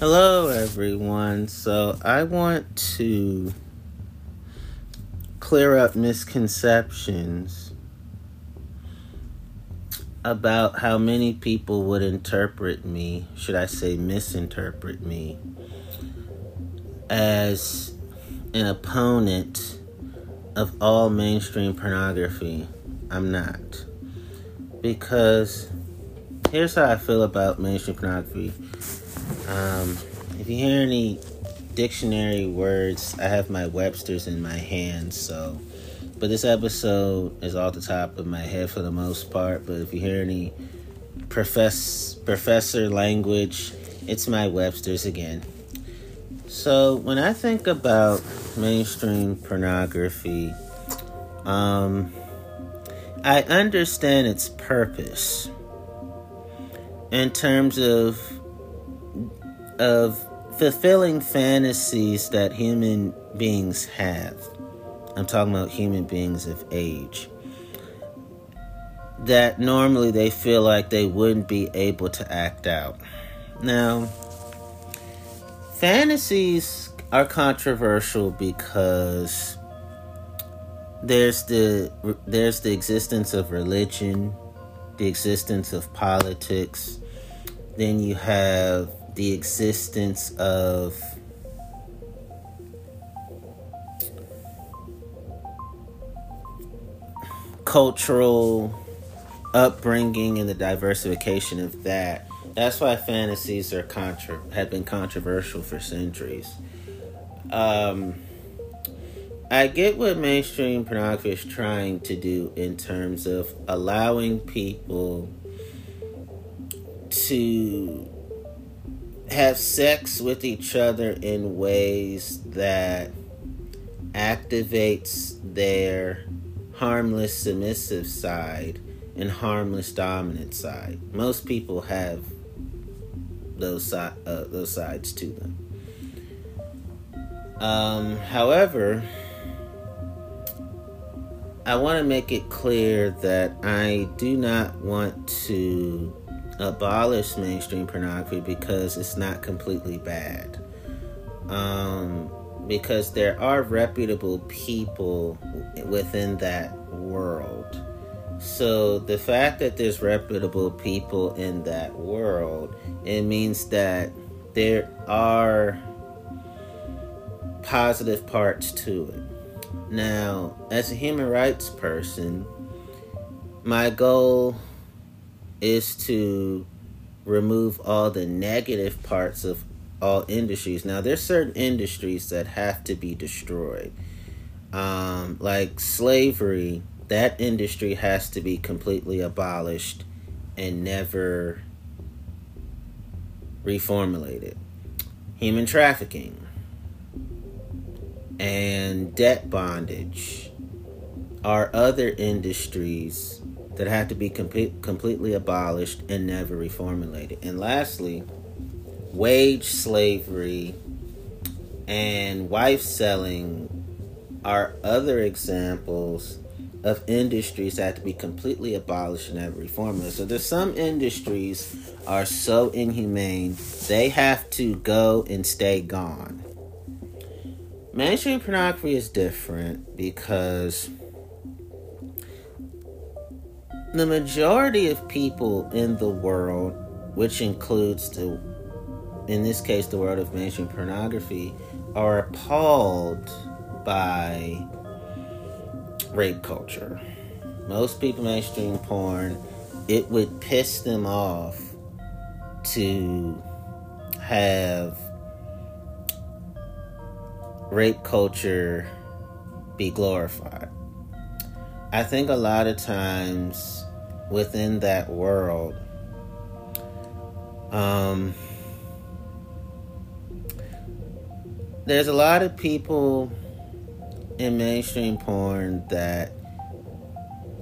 Hello, everyone. So, I want to clear up misconceptions about how many people would interpret me, should I say, misinterpret me, as an opponent of all mainstream pornography. I'm not. Because here's how I feel about mainstream pornography. Um, if you hear any dictionary words, I have my Webster's in my hand, so. But this episode is off the top of my head for the most part. But if you hear any profess, professor language, it's my Webster's again. So when I think about mainstream pornography, um, I understand its purpose in terms of of fulfilling fantasies that human beings have. I'm talking about human beings of age. That normally they feel like they wouldn't be able to act out. Now, fantasies are controversial because there's the there's the existence of religion, the existence of politics. Then you have the existence of cultural upbringing and the diversification of that. That's why fantasies are contra- have been controversial for centuries. Um, I get what mainstream pornography is trying to do in terms of allowing people to have sex with each other in ways that activates their harmless submissive side and harmless dominant side. Most people have those uh, those sides to them. Um, however, I want to make it clear that I do not want to abolish mainstream pornography because it's not completely bad. Um, because there are reputable people within that world. So the fact that there's reputable people in that world, it means that there are positive parts to it. Now, as a human rights person, my goal is to remove all the negative parts of all industries. Now, there's certain industries that have to be destroyed. Um, like slavery, that industry has to be completely abolished and never reformulated. Human trafficking and debt bondage are other industries that had to be com- completely abolished and never reformulated. And lastly, wage slavery and wife selling are other examples of industries that have to be completely abolished and never reformulated. So there's some industries are so inhumane they have to go and stay gone. Mainstream pornography is different because the majority of people in the world, which includes the, in this case, the world of mainstream pornography, are appalled by rape culture. Most people mainstream porn, it would piss them off to have rape culture be glorified. I think a lot of times within that world, um, there's a lot of people in mainstream porn that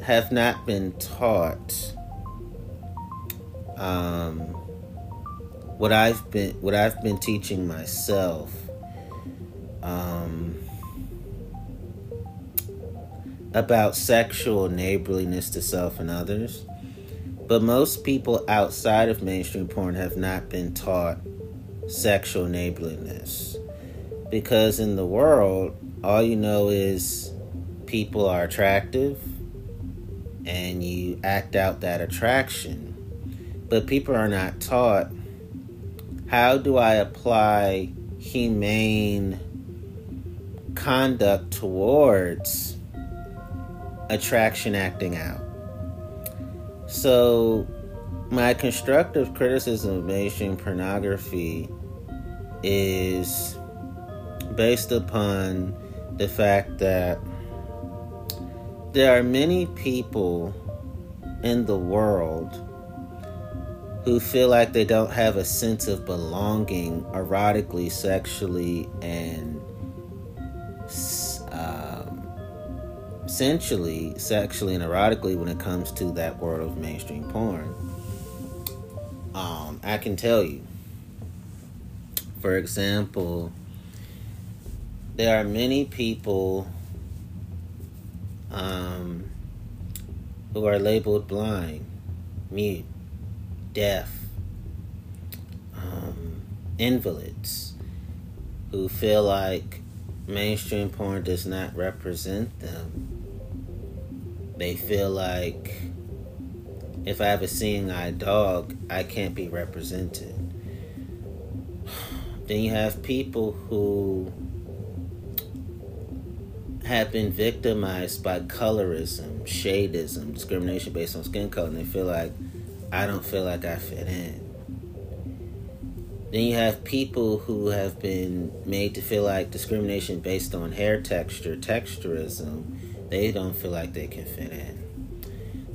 have not been taught um, what I've been what I've been teaching myself. Um, about sexual neighborliness to self and others. But most people outside of mainstream porn have not been taught sexual neighborliness. Because in the world, all you know is people are attractive and you act out that attraction. But people are not taught how do I apply humane conduct towards attraction acting out. So, my constructive criticism of mainstream pornography is based upon the fact that there are many people in the world who feel like they don't have a sense of belonging erotically, sexually, and sensually, sexually, and erotically when it comes to that world of mainstream porn. Um, I can tell you, for example, there are many people um, who are labeled blind, mute, deaf, um, invalids who feel like mainstream porn does not represent them. They feel like if I have a seeing eye dog, I can't be represented. Then you have people who have been victimized by colorism, shadeism, discrimination based on skin color, and they feel like I don't feel like I fit in. Then you have people who have been made to feel like discrimination based on hair texture, texturism, they don't feel like they can fit in.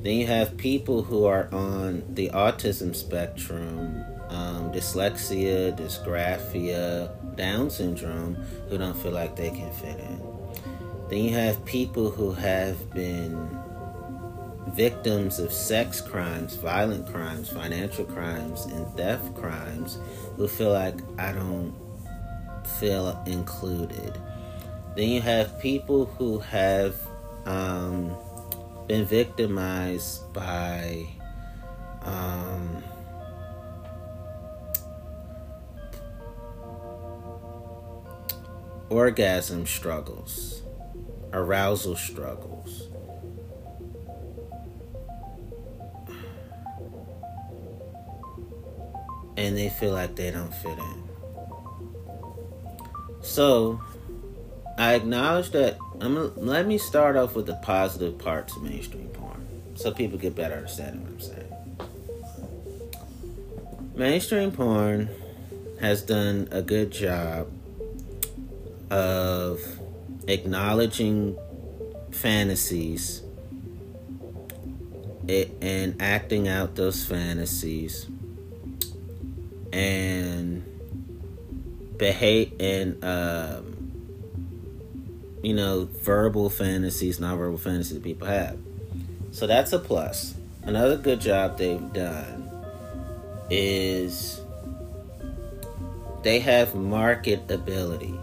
Then you have people who are on the autism spectrum, um, dyslexia, dysgraphia, Down syndrome, who don't feel like they can fit in. Then you have people who have been victims of sex crimes, violent crimes, financial crimes, and theft crimes who feel like I don't feel included. Then you have people who have um, been victimized by um, orgasm struggles, arousal struggles and they feel like they don't fit in. So, I acknowledge that. I'm let me start off with the positive parts of mainstream porn, so people get better understanding what I'm saying. Mainstream porn has done a good job of acknowledging fantasies and acting out those fantasies and behave and um, you know verbal fantasies, non-verbal fantasies that people have. So that's a plus. Another good job they've done is they have market ability.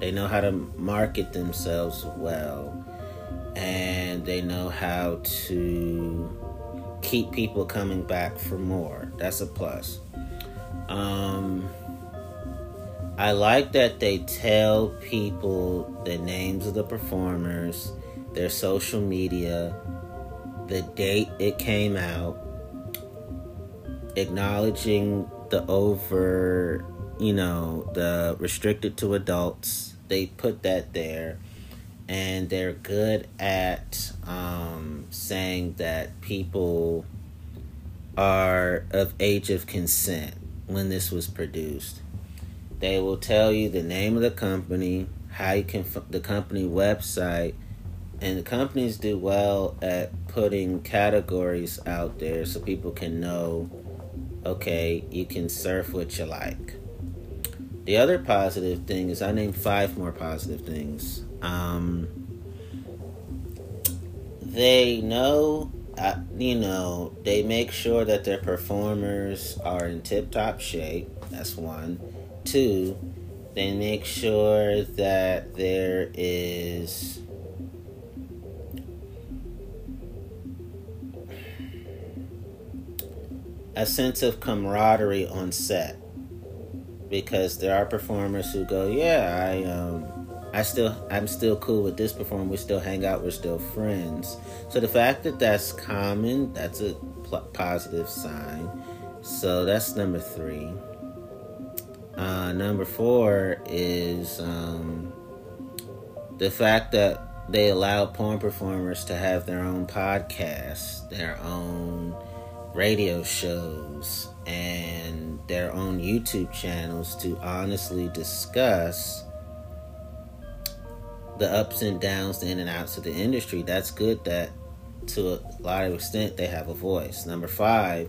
They know how to market themselves well, and they know how to keep people coming back for more. That's a plus. Um, I like that they tell people the names of the performers, their social media, the date it came out, acknowledging the over, you know, the restricted to adults. They put that there. And they're good at um, saying that people are of age of consent when this was produced. They will tell you the name of the company, how you can the company website, and the companies do well at putting categories out there so people can know. Okay, you can surf what you like. The other positive thing is I named five more positive things. Um, they know you know, they make sure that their performers are in tip top shape. That's one. Two, they make sure that there is a sense of camaraderie on set. because there are performers who go, yeah, I um, I still I'm still cool with this performer. We still hang out. We're still friends. So the fact that that's common, that's a pl- positive sign. So that's number three. Uh, number four is um, the fact that they allow porn performers to have their own podcasts, their own radio shows, and their own YouTube channels to honestly discuss the ups and downs, the in and outs of the industry. That's good that to a lot of extent they have a voice. Number five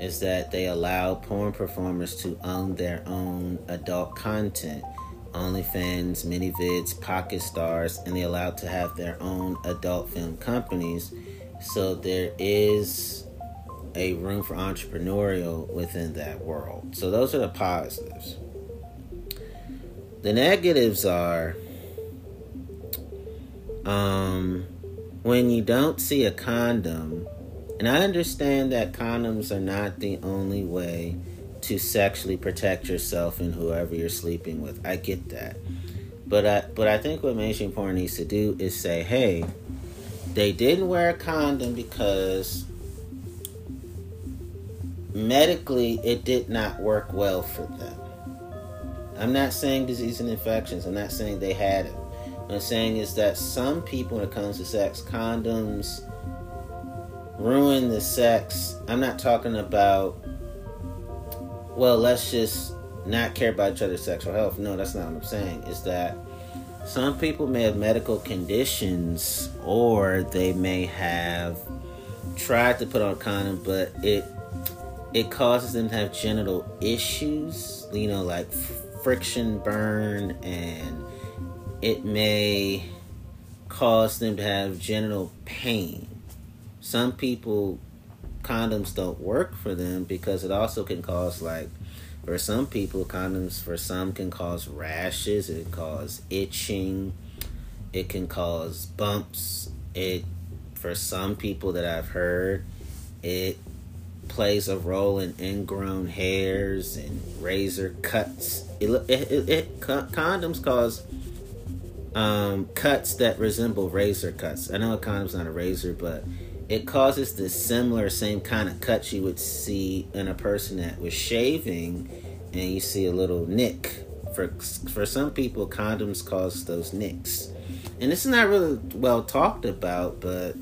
is that they allow porn performers to own their own adult content OnlyFans, ManyVids, Pocket Stars, and they're allowed to have their own adult film companies. So there is a room for entrepreneurial within that world. So those are the positives. The negatives are um, when you don't see a condom, and I understand that condoms are not the only way to sexually protect yourself and whoever you're sleeping with. I get that. But I but I think what mainstream porn needs to do is say, hey, they didn't wear a condom because medically it did not work well for them. I'm not saying disease and infections. I'm not saying they had it. What I'm saying is that some people, when it comes to sex, condoms ruin the sex. I'm not talking about well, let's just not care about each other's sexual health. No, that's not what I'm saying. Is that some people may have medical conditions or they may have tried to put on a condom, but it it causes them to have genital issues, you know, like friction burn, and it may cause them to have genital pain. Some people condoms don't work for them because it also can cause like for some people condoms for some can cause rashes it can cause itching it can cause bumps it for some people that i've heard it plays a role in ingrown hairs and razor cuts. It, it, it, it condoms cause um, cuts that resemble razor cuts. I know a condom's not a razor but it causes the similar same kind of cuts you would see in a person that was shaving and you see a little nick. For for some people condoms cause those nicks. And is not really well talked about but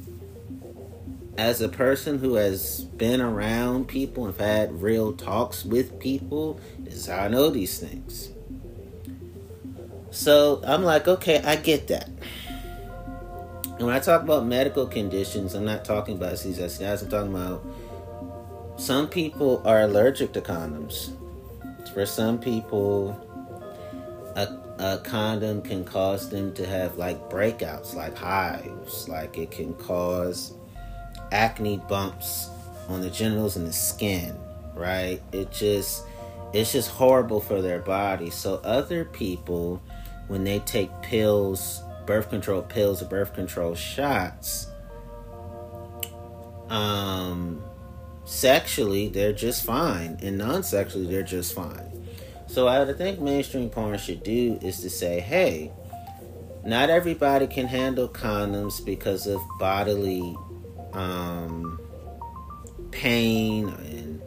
as a person who has been around people and had real talks with people is how i know these things. So i'm like okay i get that and when I talk about medical conditions, I'm not talking about STIs. I'm talking about some people are allergic to condoms. For some people, a, a condom can cause them to have like breakouts, like hives. Like it can cause acne bumps on the genitals and the skin, right? It just it's just horrible for their body. So other people when they take pills birth control pills or birth control shots, um, sexually they're just fine, and non-sexually they're just fine. So I think mainstream porn should do is to say, hey, not everybody can handle condoms because of bodily um, pain and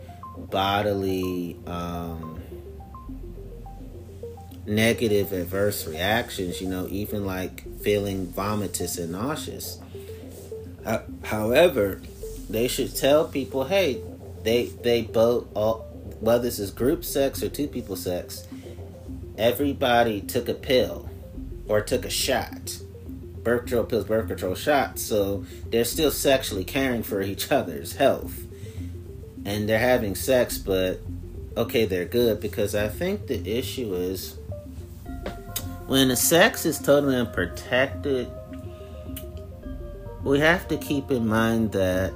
bodily um, negative adverse reactions, you know, even like feeling vomitous and nauseous. However, they should tell people, hey, they they both all whether this is group sex or two people sex, everybody took a pill or took a shot. Birth control pills, birth control shots, so they're still sexually caring for each other's health. And they're having sex, but okay, they're good because I think the issue is when the sex is totally unprotected, we have to keep in mind that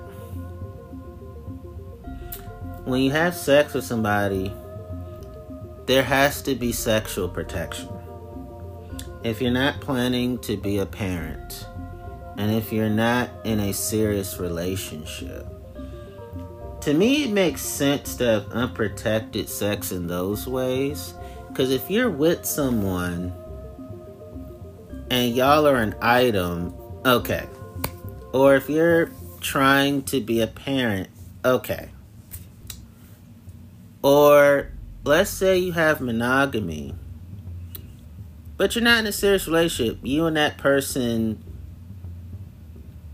when you have sex with somebody, there has to be sexual protection. If you're not planning to be a parent, and if you're not in a serious relationship, to me, it makes sense to have unprotected sex in those ways. Because if you're with someone and y'all are an item, okay. Or if you're trying to be a parent, okay. Or let's say you have monogamy, but you're not in a serious relationship. You and that person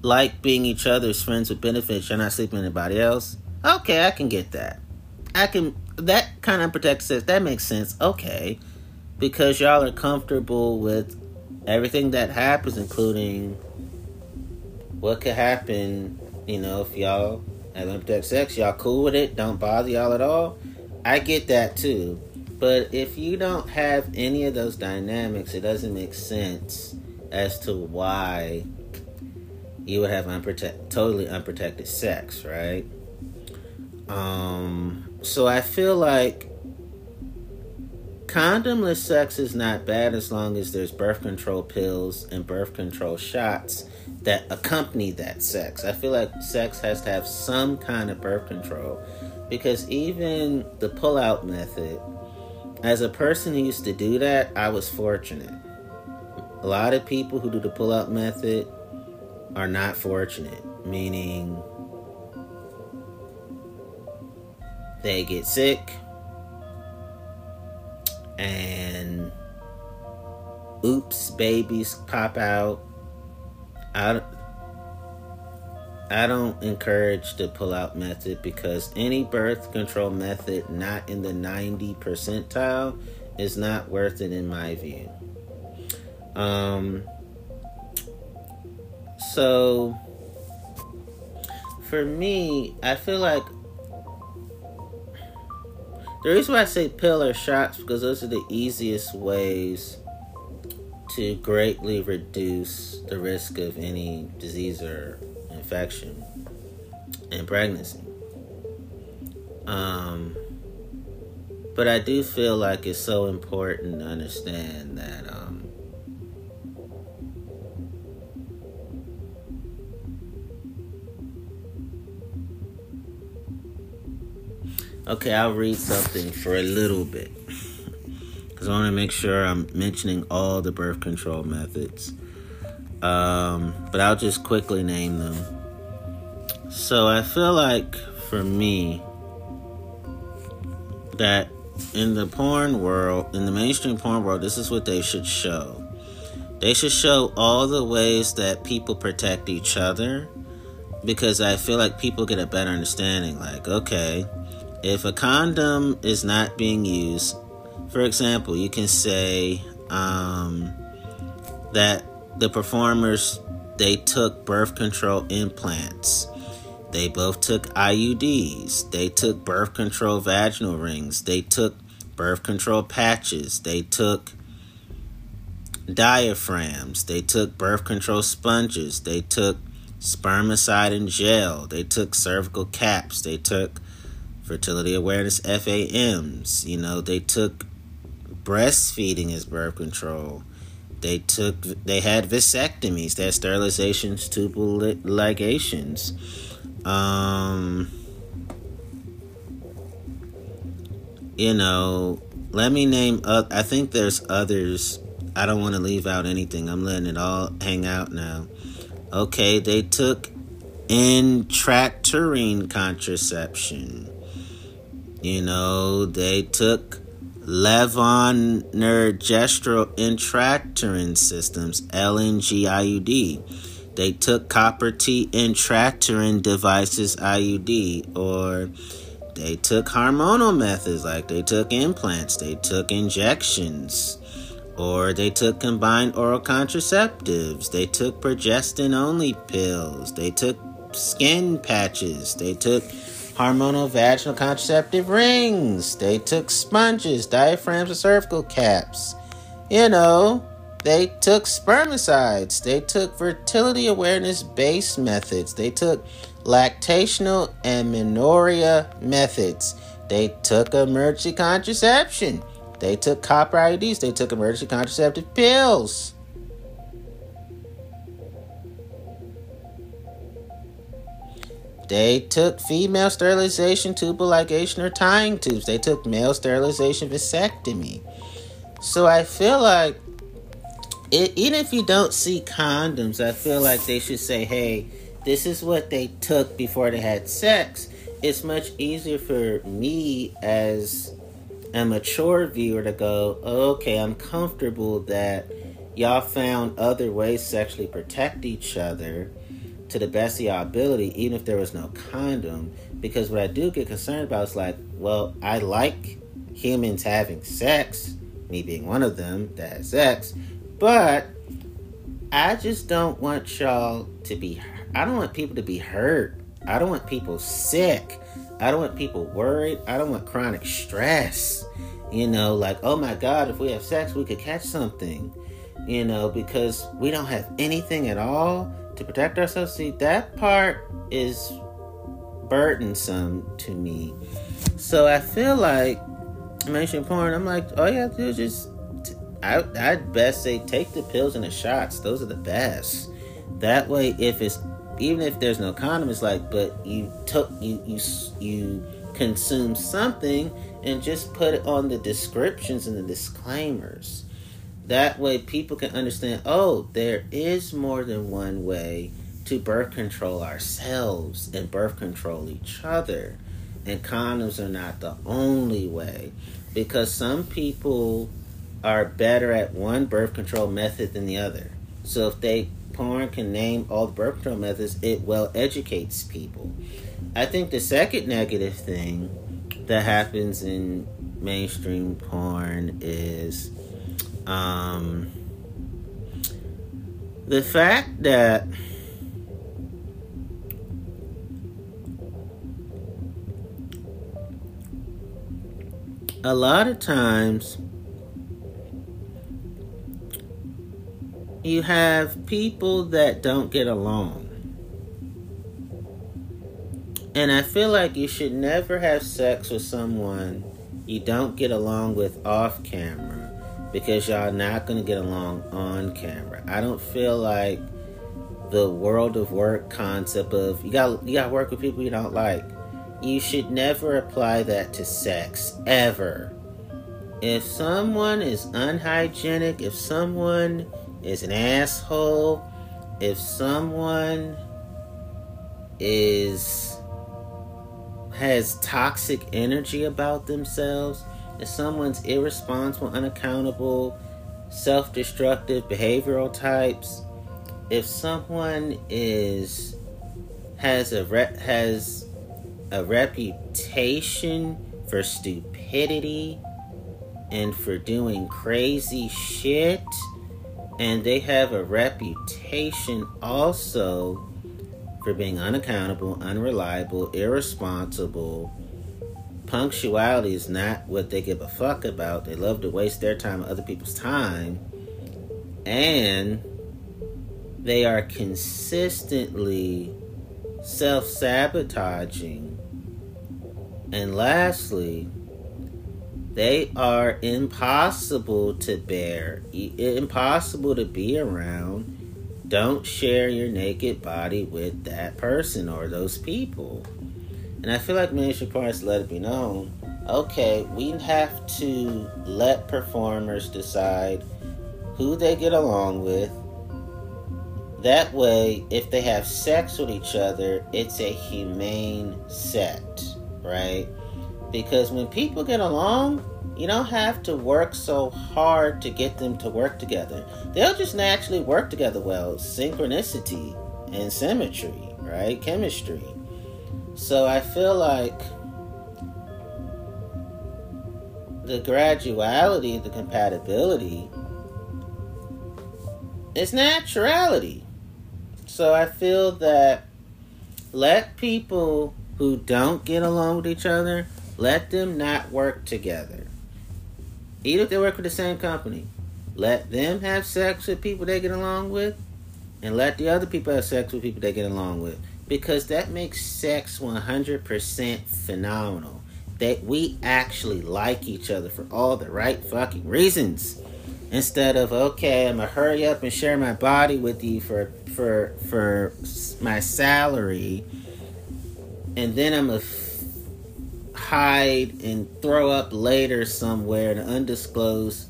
like being each other's friends with benefits. You're not sleeping with anybody else. Okay, I can get that. I can that kind of protects says that makes sense. Okay, because y'all are comfortable with everything that happens, including what could happen. You know, if y'all have unprotected sex, y'all cool with it. Don't bother y'all at all. I get that too. But if you don't have any of those dynamics, it doesn't make sense as to why you would have unprotected, totally unprotected sex, right? Um, so I feel like condomless sex is not bad as long as there's birth control pills and birth control shots that accompany that sex. I feel like sex has to have some kind of birth control because even the pull-out method, as a person who used to do that, I was fortunate. A lot of people who do the pull-out method are not fortunate, meaning they get sick and oops babies pop out i I don't encourage the pull out method because any birth control method not in the 90 percentile is not worth it in my view. Um, so for me, I feel like the reason why I say pill or shots because those are the easiest ways to greatly reduce the risk of any disease or infection in pregnancy. Um, but I do feel like it's so important to understand that um, Okay, I'll read something for a little bit. Because I want to make sure I'm mentioning all the birth control methods. Um, but I'll just quickly name them. So I feel like for me, that in the porn world, in the mainstream porn world, this is what they should show. They should show all the ways that people protect each other because I feel like people get a better understanding. Like, okay, if a condom is not being used, for example, you can say um, that the performers they took birth control implants. They both took IUDs. They took birth control vaginal rings. They took birth control patches. They took diaphragms. They took birth control sponges. They took spermicide and gel. They took cervical caps. They took fertility awareness FAMs. You know, they took breastfeeding as birth control. They took they had vasectomies, they had sterilizations, tubal ligations. Um, you know, let me name up. I think there's others. I don't want to leave out anything. I'm letting it all hang out now. Okay, they took intrauterine contraception. You know, they took levonorgestrel intrauterine systems, LNG IUD. They took copper T intrauterine devices, IUD, or they took hormonal methods like they took implants, they took injections, or they took combined oral contraceptives, they took progestin only pills, they took skin patches, they took hormonal vaginal contraceptive rings. They took sponges, diaphragms, and cervical caps. You know, they took spermicides. They took fertility awareness based methods. They took lactational amenorrhea methods. They took emergency contraception. They took copper IUDs. They took emergency contraceptive pills. They took female sterilization, tubal ligation, or tying tubes. They took male sterilization, vasectomy. So I feel like, it, even if you don't see condoms, I feel like they should say, hey, this is what they took before they had sex. It's much easier for me as a mature viewer to go, okay, I'm comfortable that y'all found other ways to sexually protect each other to the best of your ability, even if there was no condom. Because what I do get concerned about is like, well, I like humans having sex, me being one of them that has sex, but I just don't want y'all to be, I don't want people to be hurt. I don't want people sick. I don't want people worried. I don't want chronic stress. You know, like, oh my God, if we have sex, we could catch something. You know, because we don't have anything at all to protect ourselves. See, that part is burdensome to me. So I feel like mentioning porn, I'm like, all you have to do is just, I, I'd best say take the pills and the shots. Those are the best. That way, if it's, even if there's no condom, it's like, but you took, you, you, you consume something and just put it on the descriptions and the disclaimers. That way, people can understand oh, there is more than one way to birth control ourselves and birth control each other. And condoms are not the only way because some people are better at one birth control method than the other. So if they porn can name all the birth control methods, it well educates people. I think the second negative thing that happens in mainstream porn is um, the fact that a lot of times you have people that don't get along. And I feel like you should never have sex with someone you don't get along with off camera because y'all not going to get along on camera. I don't feel like the world of work concept of you got you got to work with people you don't like. You should never apply that to sex ever. If someone is unhygienic, if someone is an asshole, if someone is has toxic energy about themselves, if someone's irresponsible, unaccountable, self destructive behavioral types, if someone is has a re- has a reputation for stupidity and for doing crazy shit and they have a reputation also for being unaccountable, unreliable, irresponsible, punctuality is not what they give a fuck about. They love to waste their time other people's time. And they are consistently self sabotaging. And lastly, they are impossible to bear, impossible to be around. Don't share your naked body with that person or those people. And I feel like mainstream parents let it be known okay, we have to let performers decide who they get along with. That way, if they have sex with each other, it's a humane set, right? Because when people get along, you don't have to work so hard to get them to work together. They'll just naturally work together well. Synchronicity and symmetry, right? Chemistry. So I feel like the graduality, the compatibility, is naturality. So I feel that let people who don't get along with each other, let them not work together. Even if they work for the same company, let them have sex with people they get along with, and let the other people have sex with people they get along with because that makes sex 100% phenomenal. That we actually like each other for all the right fucking reasons. Instead of okay, I'm gonna hurry up and share my body with you for for for my salary, and then I'm f- hide and throw up later somewhere in an undisclosed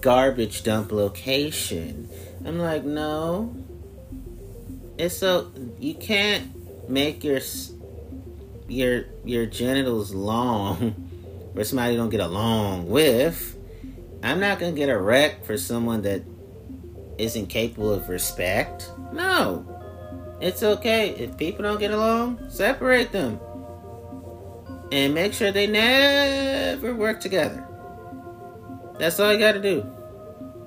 garbage dump location. I'm like, no. It's so you can't make your your your genitals long for somebody you don't get along with. I'm not gonna get a wreck for someone that isn't capable of respect. No. It's okay. If people don't get along, separate them. And make sure they never work together. That's all you gotta do.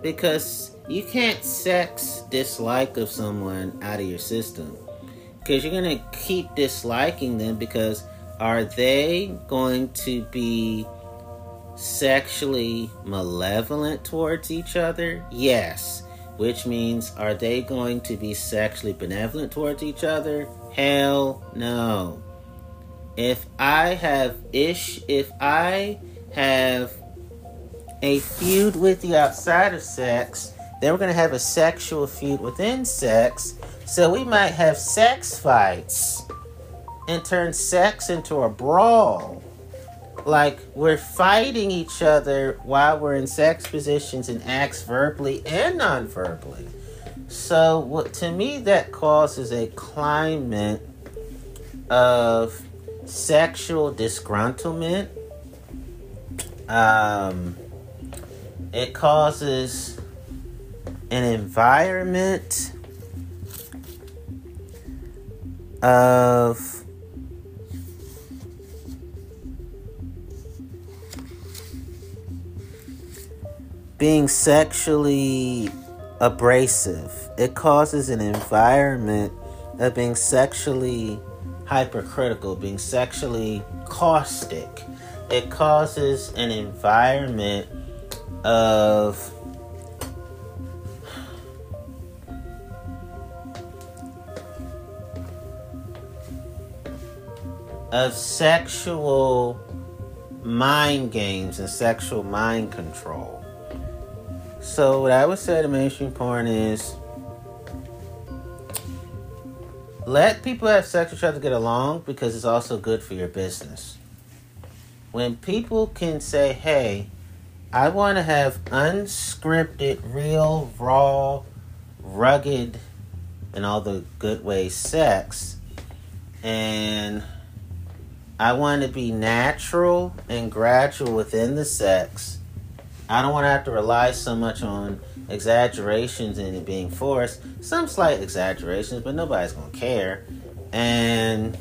Because you can't sex dislike of someone out of your system. Because you're gonna keep disliking them because are they going to be sexually malevolent towards each other? Yes. Which means, are they going to be sexually benevolent towards each other? Hell no. If I have ish, if I have a feud with you outside of sex, then we're going to have a sexual feud within sex. So we might have sex fights and turn sex into a brawl. Like we're fighting each other while we're in sex positions and acts verbally and non verbally. So, what to me, that causes a climate of sexual disgruntlement. Um, it causes an environment of being sexually abrasive. It causes an environment of being sexually hypercritical, being sexually caustic. It causes an environment of of sexual mind games and sexual mind control. So what I would say to mainstream porn is let people have sex with each other to get along because it's also good for your business. When people can say, hey, I want to have unscripted, real, raw, rugged, and all the good ways sex, and I want to be natural and gradual within the sex I don't want to have to rely so much on exaggerations and it being forced. Some slight exaggerations, but nobody's going to care. And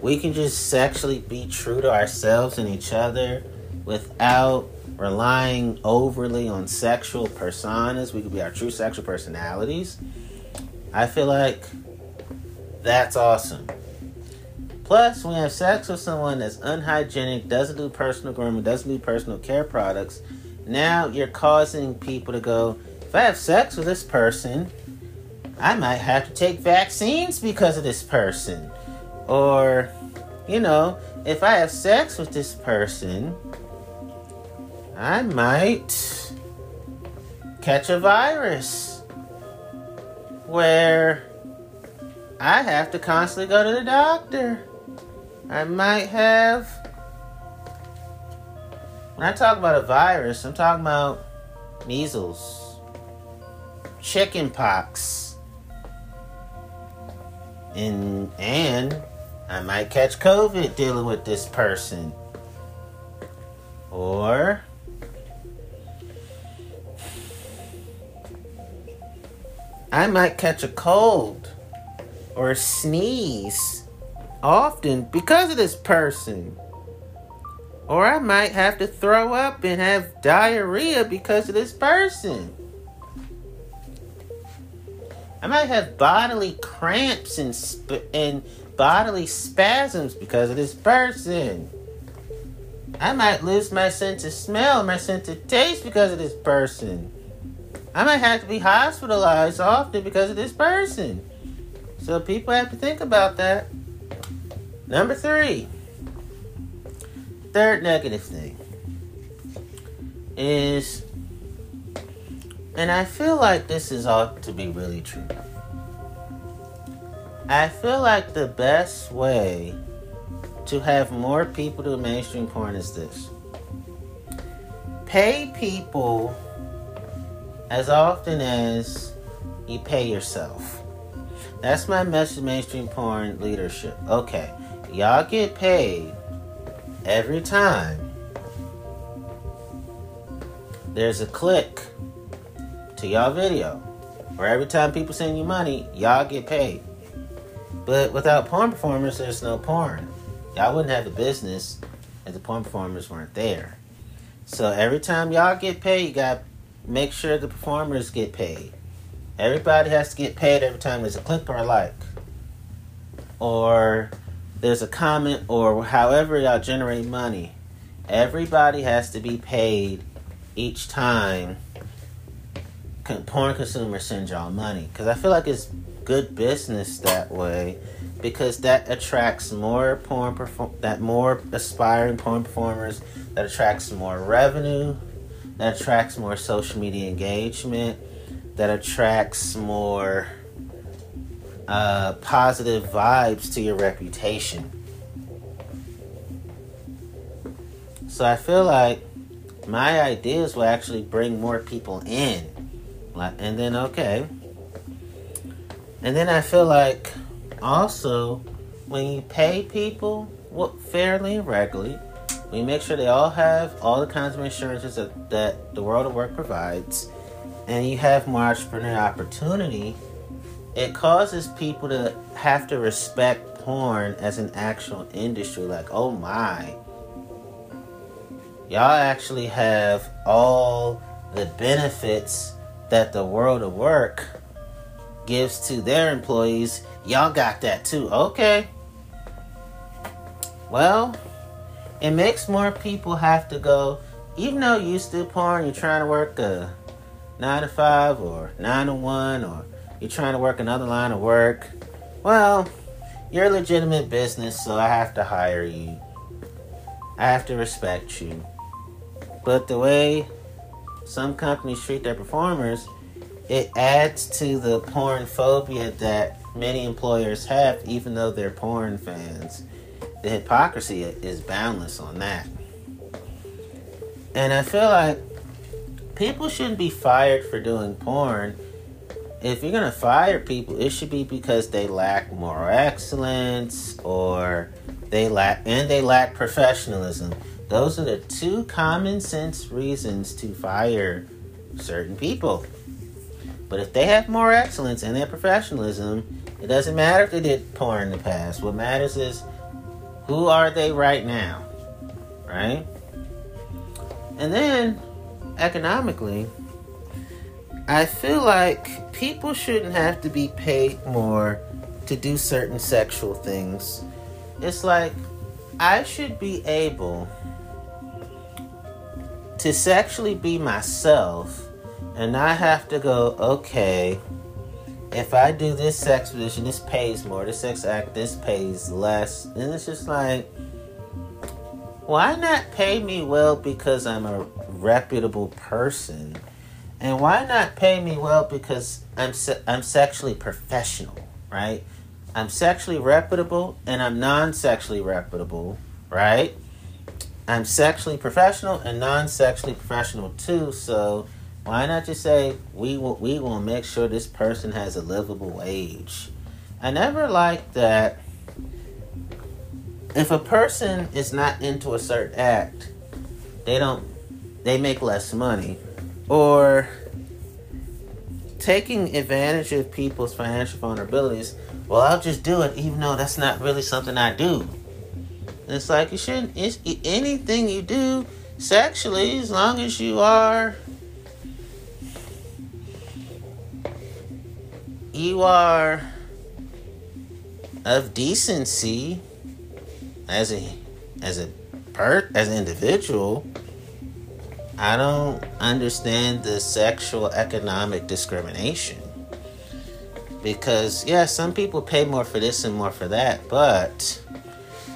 we can just sexually be true to ourselves and each other without relying overly on sexual personas. We could be our true sexual personalities. I feel like that's awesome. Plus, when you have sex with someone that's unhygienic, doesn't do personal grooming, doesn't do personal care products, now you're causing people to go, if I have sex with this person, I might have to take vaccines because of this person. Or, you know, if I have sex with this person, I might catch a virus where I have to constantly go to the doctor. I might have when I talk about a virus, I'm talking about measles, chicken pox, and and I might catch COVID dealing with this person. Or I might catch a cold or a sneeze often because of this person. Or I might have to throw up and have diarrhea because of this person. I might have bodily cramps and, sp- and bodily spasms because of this person. I might lose my sense of smell, my sense of taste because of this person. I might have to be hospitalized often because of this person. So people have to think about that. Number three third negative thing is, and I feel like this is ought to be really true. I feel like the best way to have more people do mainstream porn is this pay people as often as you pay yourself. That's my message mainstream porn leadership. Okay, y'all get paid every time there's a click to y'all video. Or every time people send you money, y'all get paid. But without porn performers, there's no porn. Y'all wouldn't have a business if the porn performers weren't there. So every time y'all get paid, you got make sure the performers get paid. Everybody has to get paid every time there's a click or a like. Or there's a comment or however y'all generate money. Everybody has to be paid each time porn consumers send y'all money. Because I feel like it's good business that way because that attracts more porn perform that more aspiring porn performers that attracts more revenue that attracts more social media engagement that attracts more uh, positive vibes to your reputation. So i feel like my ideas will actually bring more people in. And then okay. And then I feel like also when you pay people what fairly and regularly, we make sure they all have all the kinds of insurances that, that the world of work provides, and you have more entrepreneur opportunity, it causes people to have to respect porn as an actual industry. Like, oh my, y'all actually have all the benefits that the world of work gives to their employees, y'all got that too. Okay. Well, it makes more people have to go, even though you still porn, you're trying to work a nine to five or nine to one, or you're trying to work another line of work. Well, you're a legitimate business, so I have to hire you. I have to respect you. But the way some companies treat their performers, it adds to the porn phobia that many employers have, even though they're porn fans. The hypocrisy is boundless on that. And I feel like people shouldn't be fired for doing porn. If you're gonna fire people, it should be because they lack moral excellence or they lack and they lack professionalism. Those are the two common sense reasons to fire certain people. But if they have more excellence and their professionalism, it doesn't matter if they did porn in the past. What matters is who are they right now? Right? And then economically, I feel like people shouldn't have to be paid more to do certain sexual things. It's like I should be able to sexually be myself and I have to go, okay, if I do this sex position, this pays more. This sex act, this pays less. And it's just like, why not pay me well because I'm a reputable person? And why not pay me well because I'm se- I'm sexually professional, right? I'm sexually reputable and I'm non-sexually reputable, right? I'm sexually professional and non-sexually professional too, so why not just say we will, we will make sure this person has a livable wage? I never liked that. If a person is not into a certain act, they don't they make less money, or taking advantage of people's financial vulnerabilities. Well, I'll just do it, even though that's not really something I do. It's like you shouldn't. It's, anything you do sexually, as long as you are you are of decency as a as a per as an individual i don't understand the sexual economic discrimination because yeah some people pay more for this and more for that but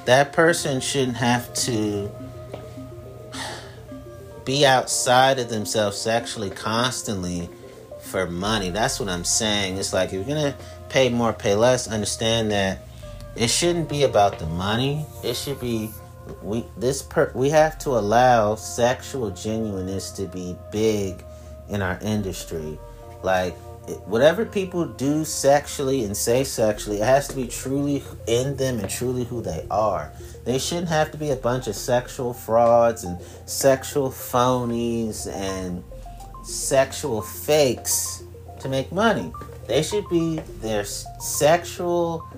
that person shouldn't have to be outside of themselves sexually constantly for money. That's what I'm saying. It's like if you're gonna pay more, pay less. Understand that it shouldn't be about the money. It should be we this per we have to allow sexual genuineness to be big in our industry. Like whatever people do sexually and say sexually, it has to be truly in them and truly who they are. They shouldn't have to be a bunch of sexual frauds and sexual phonies and sexual fakes to make money. They should be their sexual,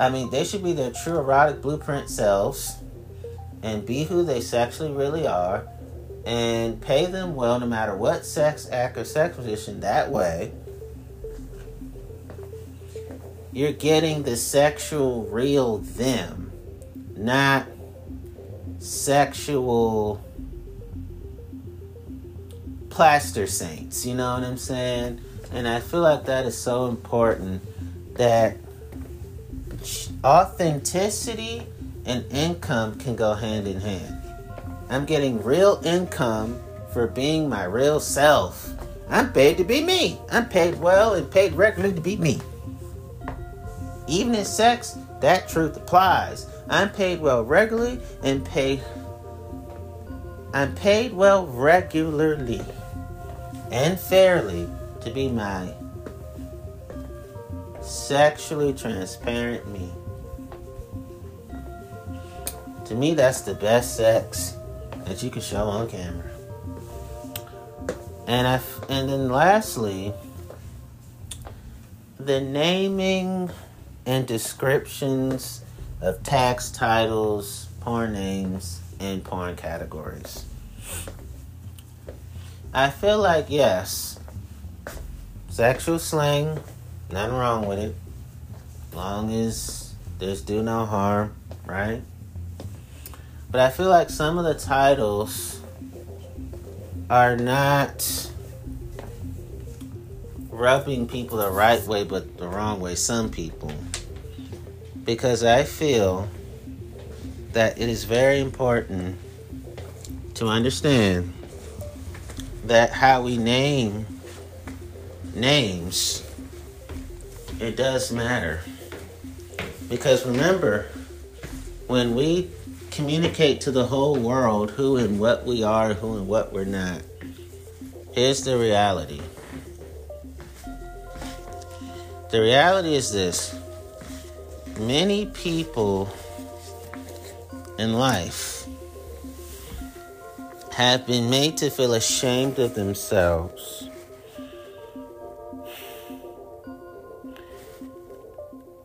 I mean, they should be their true erotic blueprint selves and be who they sexually really are and pay them well no matter what sex act or sex position. That way, you're getting the sexual real them, not sexual plaster saints. You know what I'm saying? And I feel like that is so important that authenticity and income can go hand in hand. I'm getting real income for being my real self. I'm paid to be me. I'm paid well and paid regularly to be me. Even in sex, that truth applies. I'm paid well regularly and paid I'm paid well regularly and fairly to be my sexually transparent me. To me, that's the best sex that you can show on camera. And I, and then lastly, the naming and descriptions of tax titles, porn names, and porn categories. I feel like yes, sexual slang, nothing wrong with it. Long as there's do no harm, right? But I feel like some of the titles are not rubbing people the right way but the wrong way, some people. Because I feel that it is very important to understand that how we name names, it does matter. Because remember, when we communicate to the whole world who and what we are, who and what we're not, here's the reality. The reality is this. Many people in life have been made to feel ashamed of themselves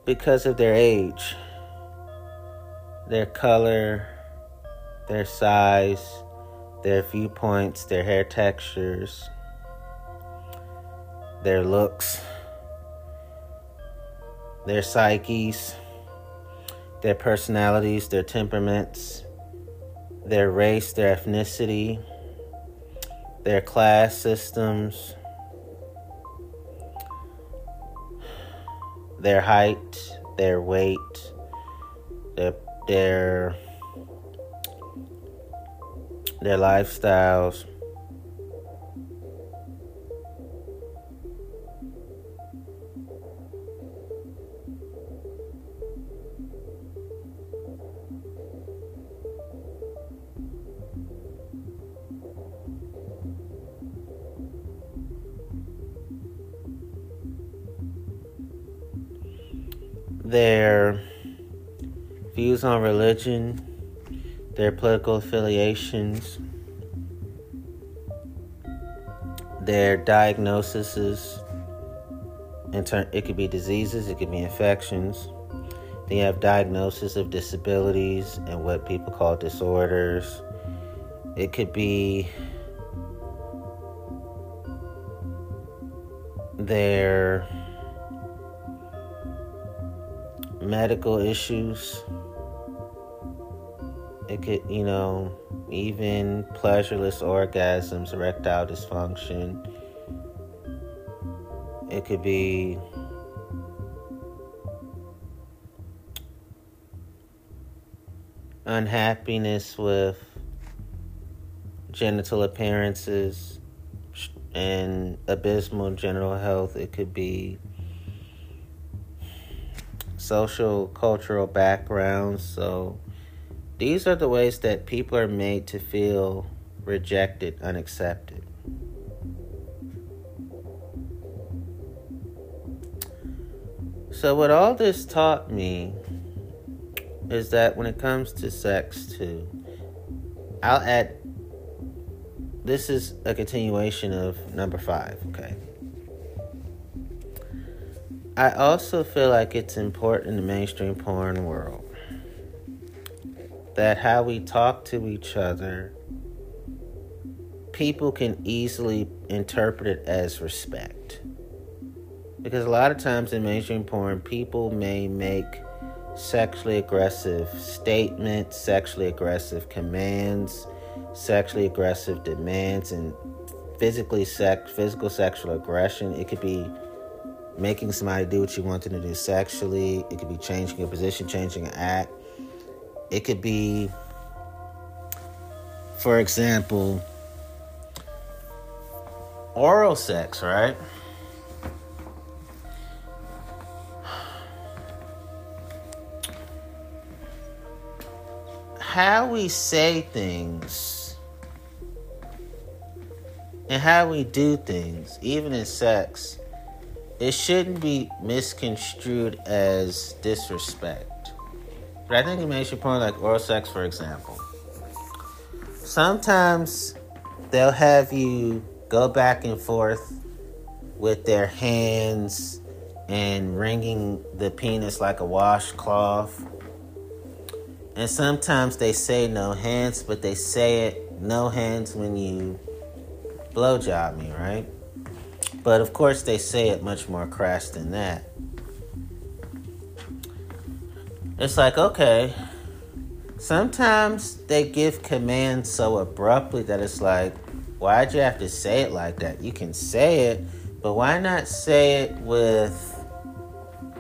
because of their age, their color, their size, their viewpoints, their hair textures, their looks, their psyches, their personalities, their temperaments, their race, their ethnicity, their class systems their height, their weight, their their their lifestyles. their views on religion, their political affiliations, their diagnoses. In turn, it could be diseases, it could be infections. They have diagnosis of disabilities and what people call disorders. It could be their medical issues. It could, you know, even pleasureless orgasms, erectile dysfunction. It could be unhappiness with genital appearances and abysmal general health. It could be social, cultural backgrounds. So these are the ways that people are made to feel rejected, unaccepted. So, what all this taught me is that when it comes to sex, too, I'll add this is a continuation of number five, okay? I also feel like it's important in the mainstream porn world that how we talk to each other, people can easily interpret it as respect. Because a lot of times in mainstream porn, people may make sexually aggressive statements, sexually aggressive commands, sexually aggressive demands, and physically sex, physical sexual aggression. It could be making somebody do what you want them to do sexually. It could be changing your position, changing an act. It could be, for example, oral sex, right? how we say things and how we do things, even in sex, it shouldn't be misconstrued as disrespect. But I think it makes your point like oral sex, for example. Sometimes they'll have you go back and forth with their hands and wringing the penis like a washcloth and sometimes they say no hands, but they say it no hands when you blowjob me, right? But of course, they say it much more crass than that. It's like, okay, sometimes they give commands so abruptly that it's like, why'd you have to say it like that? You can say it, but why not say it with,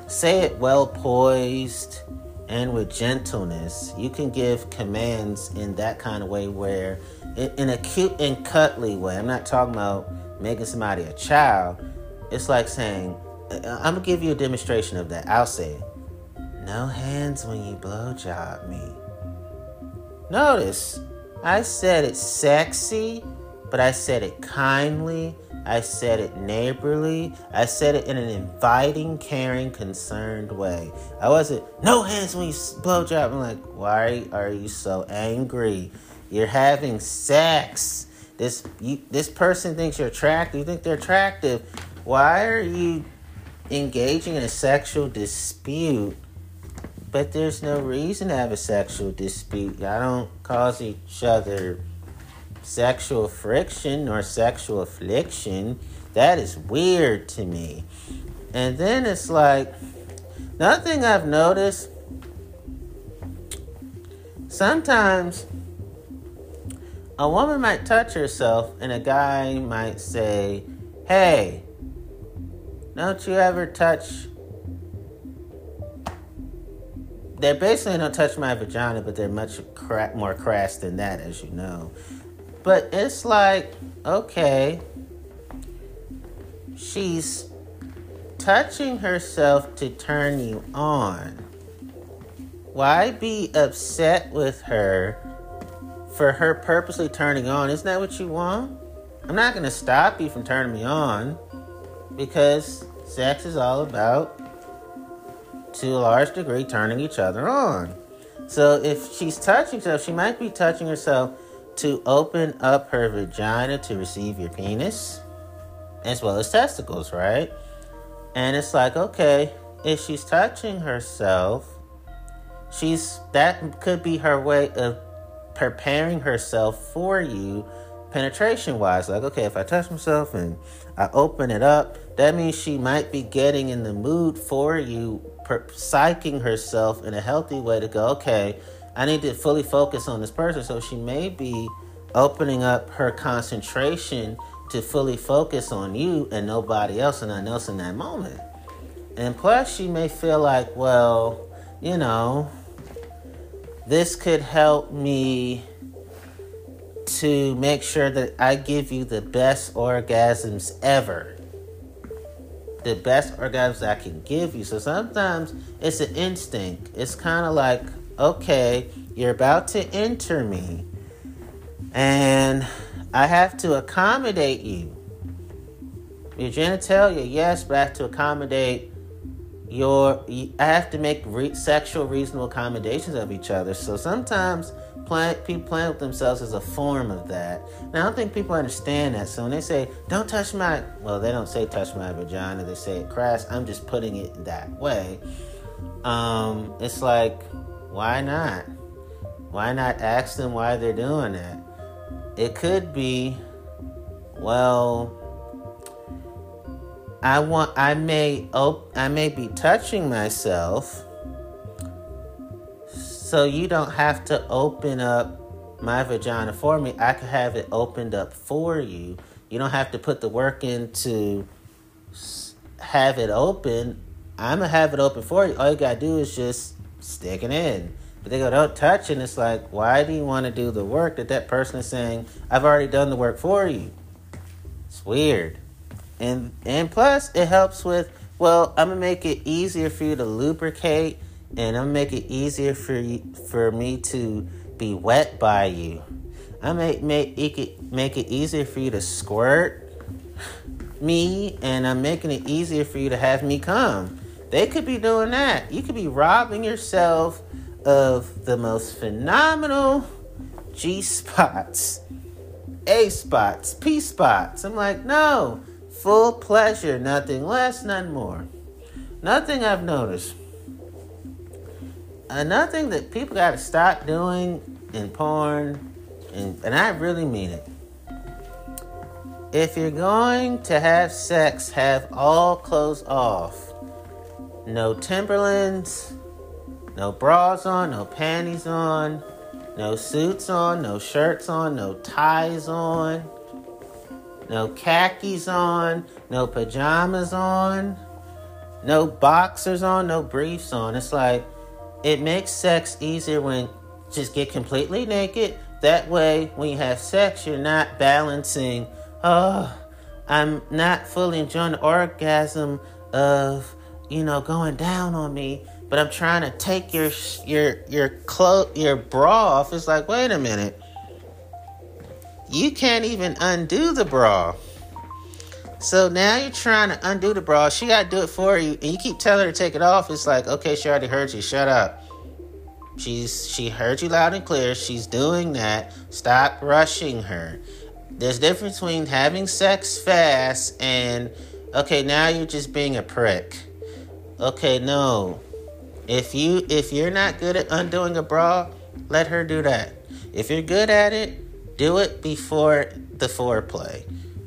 say it well poised and with gentleness. You can give commands in that kind of way where, in a cute and cuddly way, I'm not talking about making somebody a child. It's like saying, I'm gonna give you a demonstration of that. I'll say it. No hands when you blow job me. Notice, I said it sexy, but I said it kindly I said it neighborly. I said it in an inviting, caring, concerned way. I wasn't, no hands when you blowjob. I'm like, why are you so angry? You're having sex. This you, this person thinks you're attractive. You think they're attractive. Why are you engaging in a sexual dispute? But there's no reason to have a sexual dispute. I don't cause each other sexual friction or sexual affliction. That is weird to me. And then it's like, another thing I've noticed sometimes a woman might touch herself and a guy might say, Hey, don't you ever touch. They're basically don't touch my vagina, but they're much cra- more crass than that, as you know. But it's like, okay, she's touching herself to turn you on. Why be upset with her for her purposely turning on? Isn't that what you want? I'm not going to stop you from turning me on because sex is all about, to a large degree, turning each other on. So if she's touching herself, she might be touching herself to open up her vagina to receive your penis as well as testicles, right? And it's like, okay, if she's touching herself, she's that could be her way of preparing herself for you penetration wise. Like, okay, if I touch myself and I open it up, that means she might be getting in the mood for you, psyching herself in a healthy way to go, okay, I need to fully focus on this person. So she may be opening up her concentration to fully focus on you and nobody else and nothing else in that moment. And plus, she may feel like, well, you know, this could help me to make sure that I give you the best orgasms ever. The best orgasms I can give you. So sometimes it's an instinct. It's kind of like, okay, you're about to enter me, and I have to accommodate you. Your genitalia, yes, but I have to accommodate your. I have to make re- sexual reasonable accommodations of each other. So sometimes Plan, people playing with themselves is a form of that. And I don't think people understand that. So when they say, don't touch my, well, they don't say touch my vagina, they say it crass. I'm just putting it that way. Um, it's like, why not? Why not ask them why they're doing that? It could be, well, I want, I may, op- I may be touching myself so you don't have to open up my vagina for me. I can have it opened up for you. You don't have to put the work in to have it open. I'm gonna have it open for you. All you gotta do is just stick it in. But they go, don't touch, and it's like, why do you want to do the work that that person is saying? I've already done the work for you. It's weird, and and plus it helps with. Well, I'm gonna make it easier for you to lubricate and I'm make it easier for you, for me to be wet by you. I make make it make it easier for you to squirt me, and I'm making it easier for you to have me come. They could be doing that. You could be robbing yourself of the most phenomenal G spots, A spots, P spots. I'm like, no, full pleasure, nothing less, none more. Nothing I've noticed another thing that people got to stop doing in porn, and, and I really mean it. If you're going to have sex, have all clothes off. No Timberlands, no bras on, no panties on, no suits on, no shirts on, no ties on, no khakis on, no pajamas on, no boxers on, no briefs on. It's like, it makes sex easier when just get completely naked. That way, when you have sex, you're not balancing, oh, I'm not fully enjoying the orgasm of, you know, going down on me, but I'm trying to take your your your clo- your bra off. It's like, wait a minute. You can't even undo the bra. So now you're trying to undo the bra. She got to do it for you, and you keep telling her to take it off. It's like, okay, she already heard you. Shut up. She's she heard you loud and clear. She's doing that. Stop rushing her. There's difference between having sex fast and okay, now you're just being a prick. Okay, no. If you if you're not good at undoing a bra, let her do that. If you're good at it, do it before the foreplay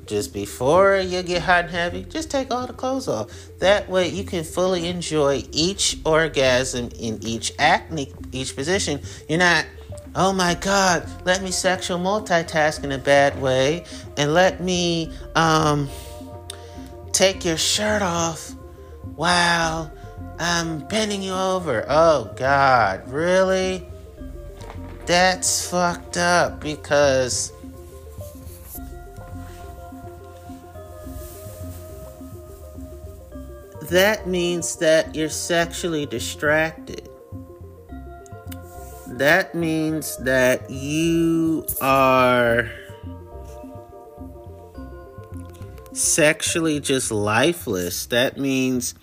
just before you get hot and heavy, just take all the clothes off. That way you can fully enjoy each orgasm in each act, each position. You're not, oh my God, let me sexual multitask in a bad way and let me um, take your shirt off while I'm bending you over. Oh God, really? That's fucked up because that means that you're sexually distracted. That means that you are sexually just lifeless. That means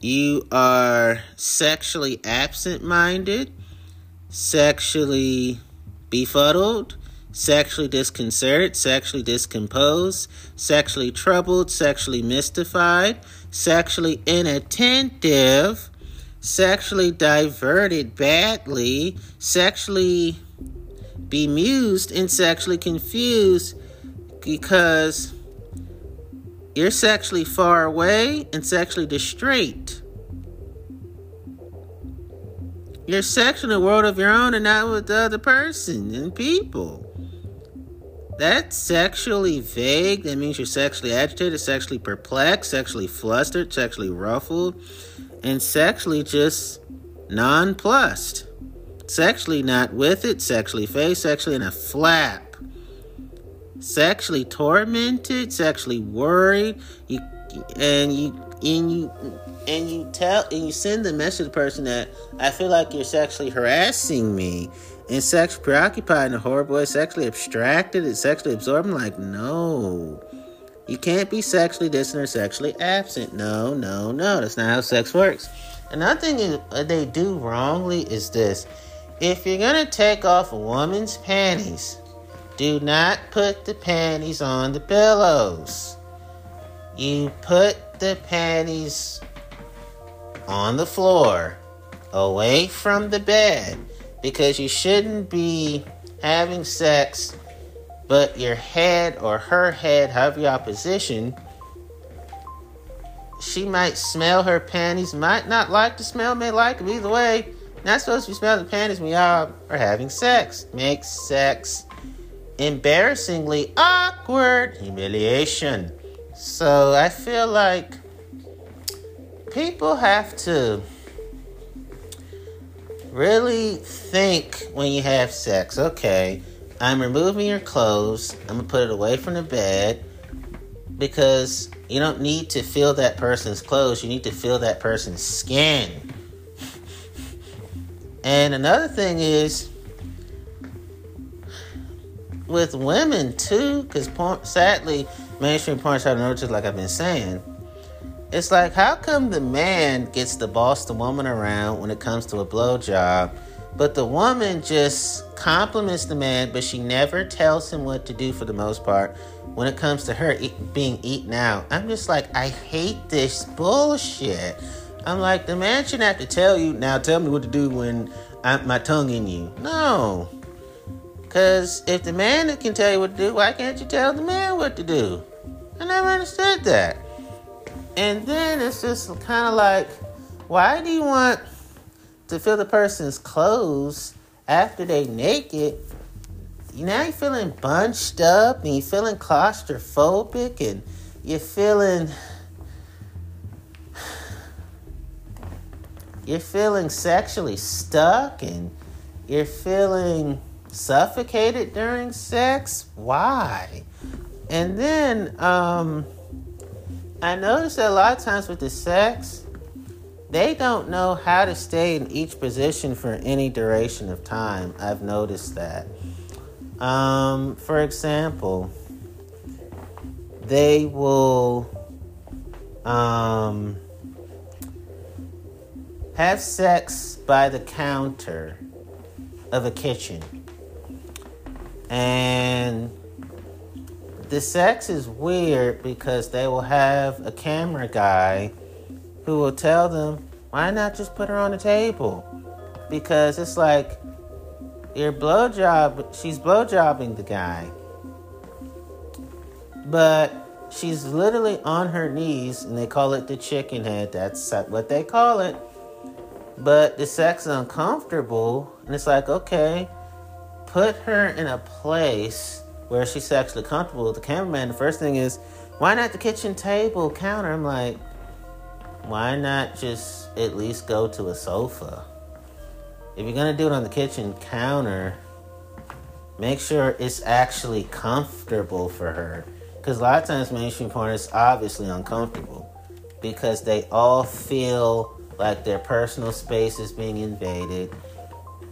you are sexually absent minded, sexually befuddled, sexually disconcerted, sexually discomposed, sexually troubled, sexually mystified, sexually inattentive, sexually diverted badly, sexually bemused, and sexually confused because you're sexually far away and sexually distrait. You're sexually in a world of your own and not with the other person and people. That's sexually vague. That means you're sexually agitated, sexually perplexed, sexually flustered, sexually ruffled, and sexually just nonplussed. Sexually not with it, sexually faced, sexually in a flap. Sexually tormented, sexually worried. You and you and you and you tell and you send the message to the person that I feel like you're sexually harassing me and sexually preoccupied in a horrible sexually abstracted and sexually absorbed. I'm like, no. You can't be sexually distant or sexually absent. No, no, no. That's not how sex works. Another thing uh, they do wrongly is this. If you're gonna take off a woman's panties, do not put the panties on the pillows. You put the panties on the floor, away from the bed, because you shouldn't be having sex, but your head or her head, however y'all position, she might smell her panties, might not like the smell, may like them. Either way, not supposed to be smelling the panties when y'all are having sex. Makes sex embarrassingly awkward, humiliation. So I feel like people have to really think when you have sex. Okay, I'm removing your clothes. I'm gonna put it away from the bed because you don't need to feel that person's clothes. You need to feel that person's skin. And another thing is with women too, because sadly mainstream porn star notices, like I've been saying, it's like, how come the man gets to boss the woman around when it comes to a blowjob, but the woman just compliments the man, but she never tells him what to do for the most part when it comes to her eat, being eaten out? I'm just like, I hate this bullshit. I'm like, the man shouldn't have to tell you, now tell me what to do when I'm my tongue in you. No. Because if the man can tell you what to do, why can't you tell the man what to do? I never understood that. And then it's just kind of like, why do you want to feel the person's clothes after they naked? Now you're feeling bunched up and you're feeling claustrophobic and you're feeling you're feeling sexually stuck and you're feeling suffocated during sex. Why? And then um, I noticed that a lot of times with the sex, they don't know how to stay in each position for any duration of time. I've noticed that. Um, for example, they will um, have sex by the counter of a kitchen. And the sex is weird because they will have a camera guy who will tell them, why not just put her on the table? Because it's like you're blowjob, she's blowjobbing the guy. But she's literally on her knees, and they call it the chicken head. That's what they call it. But the sex is uncomfortable, and it's like, okay, put her in a place where she's sexually comfortable with the cameraman, the first thing is, why not the kitchen table counter? I'm like, why not just at least go to a sofa? If you're gonna do it on the kitchen counter, make sure it's actually comfortable for her. Because a lot of times mainstream porn is obviously uncomfortable because they all feel like their personal space is being invaded.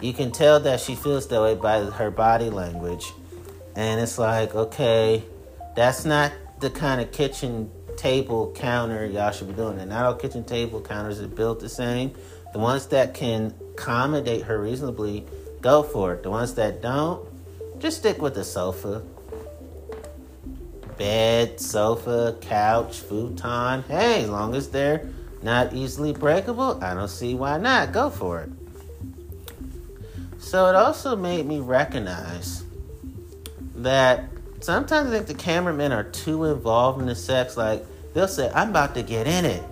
You can tell that she feels that way by her body language. And it's like, okay, that's not the kind of kitchen table counter y'all should be doing. And not all kitchen table counters are built the same. The ones that can accommodate her reasonably, go for it. The ones that don't, just stick with the sofa. Bed, sofa, couch, futon. Hey, as long as they're not easily breakable, I don't see why not. Go for it. So it also made me recognize that sometimes I think the cameramen are too involved in the sex. Like they'll say, "I'm about to get in it,"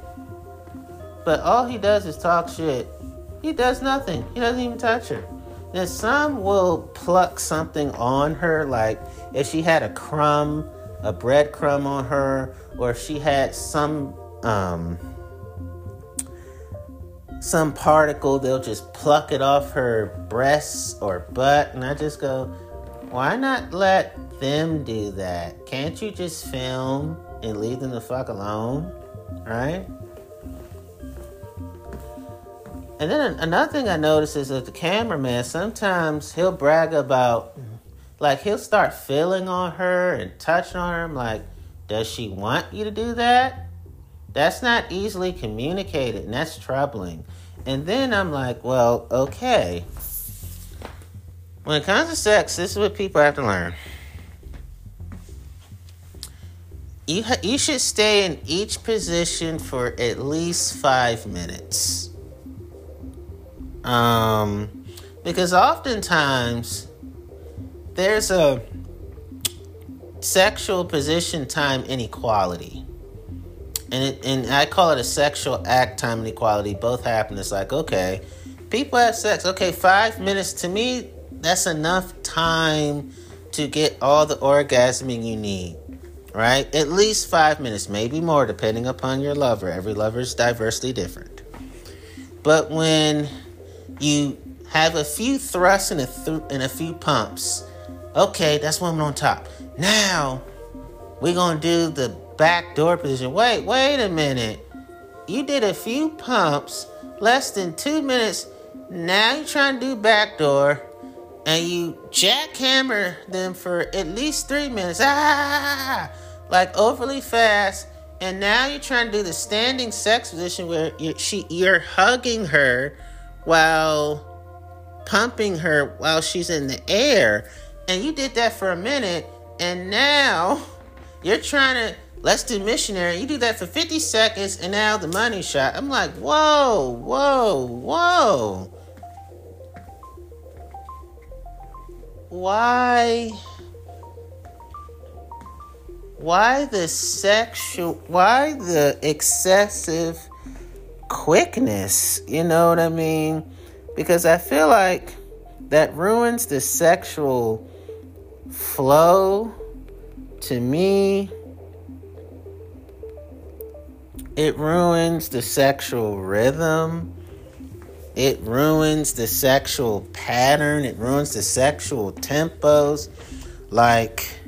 but all he does is talk shit. He does nothing. He doesn't even touch her. Then some will pluck something on her, like if she had a crumb, a bread crumb on her, or if she had some um, some particle, they'll just pluck it off her breasts or butt, and I just go why not let them do that? Can't you just film and leave them the fuck alone, right? And then another thing I noticed is that the cameraman sometimes he'll brag about, like he'll start feeling on her and touching on her. I'm like, does she want you to do that? That's not easily communicated, and that's troubling. And then I'm like, well, okay. When it comes to sex, this is what people have to learn. You, ha- you should stay in each position for at least five minutes. Um, because oftentimes there's a sexual position time inequality. And it, and I call it a sexual act time inequality. Both happen. It's like, okay, people have sex. Okay, five minutes to me, that's enough time to get all the orgasming you need. Right? At least five minutes, maybe more, depending upon your lover. Every lover is diversely different. But when you have a few thrusts and a, th- and a few pumps. Okay, that's woman on top. Now we're gonna do the back door position. Wait, wait a minute. You did a few pumps, less than two minutes. Now you're trying to do back door, and you jackhammer them for at least three minutes. Ah, like overly fast. And now you're trying to do the standing sex position where you're, she you're hugging her while pumping her while she's in the air. And you did that for a minute, and now you're trying to let's do missionary. You do that for 50 seconds, and now the money shot. I'm like, whoa, whoa, whoa. Why? Why the sexual? Why the excessive? quickness. You know what I mean? Because I feel like that ruins the sexual flow to me. It ruins the sexual rhythm. It ruins the sexual pattern. It ruins the sexual tempos. Like,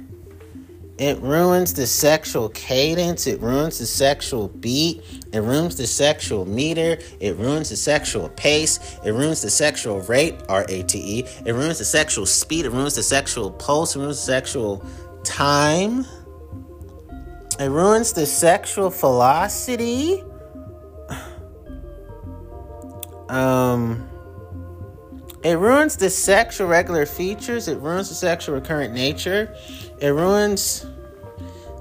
it ruins the sexual cadence. It ruins the sexual beat. It ruins the sexual meter. It ruins the sexual pace. It ruins the sexual rate, R A T E. It ruins the sexual speed. It ruins the sexual pulse. It ruins the sexual time. It ruins the sexual velocity. Um, it ruins the sexual regular features. It ruins the sexual recurrent nature. It ruins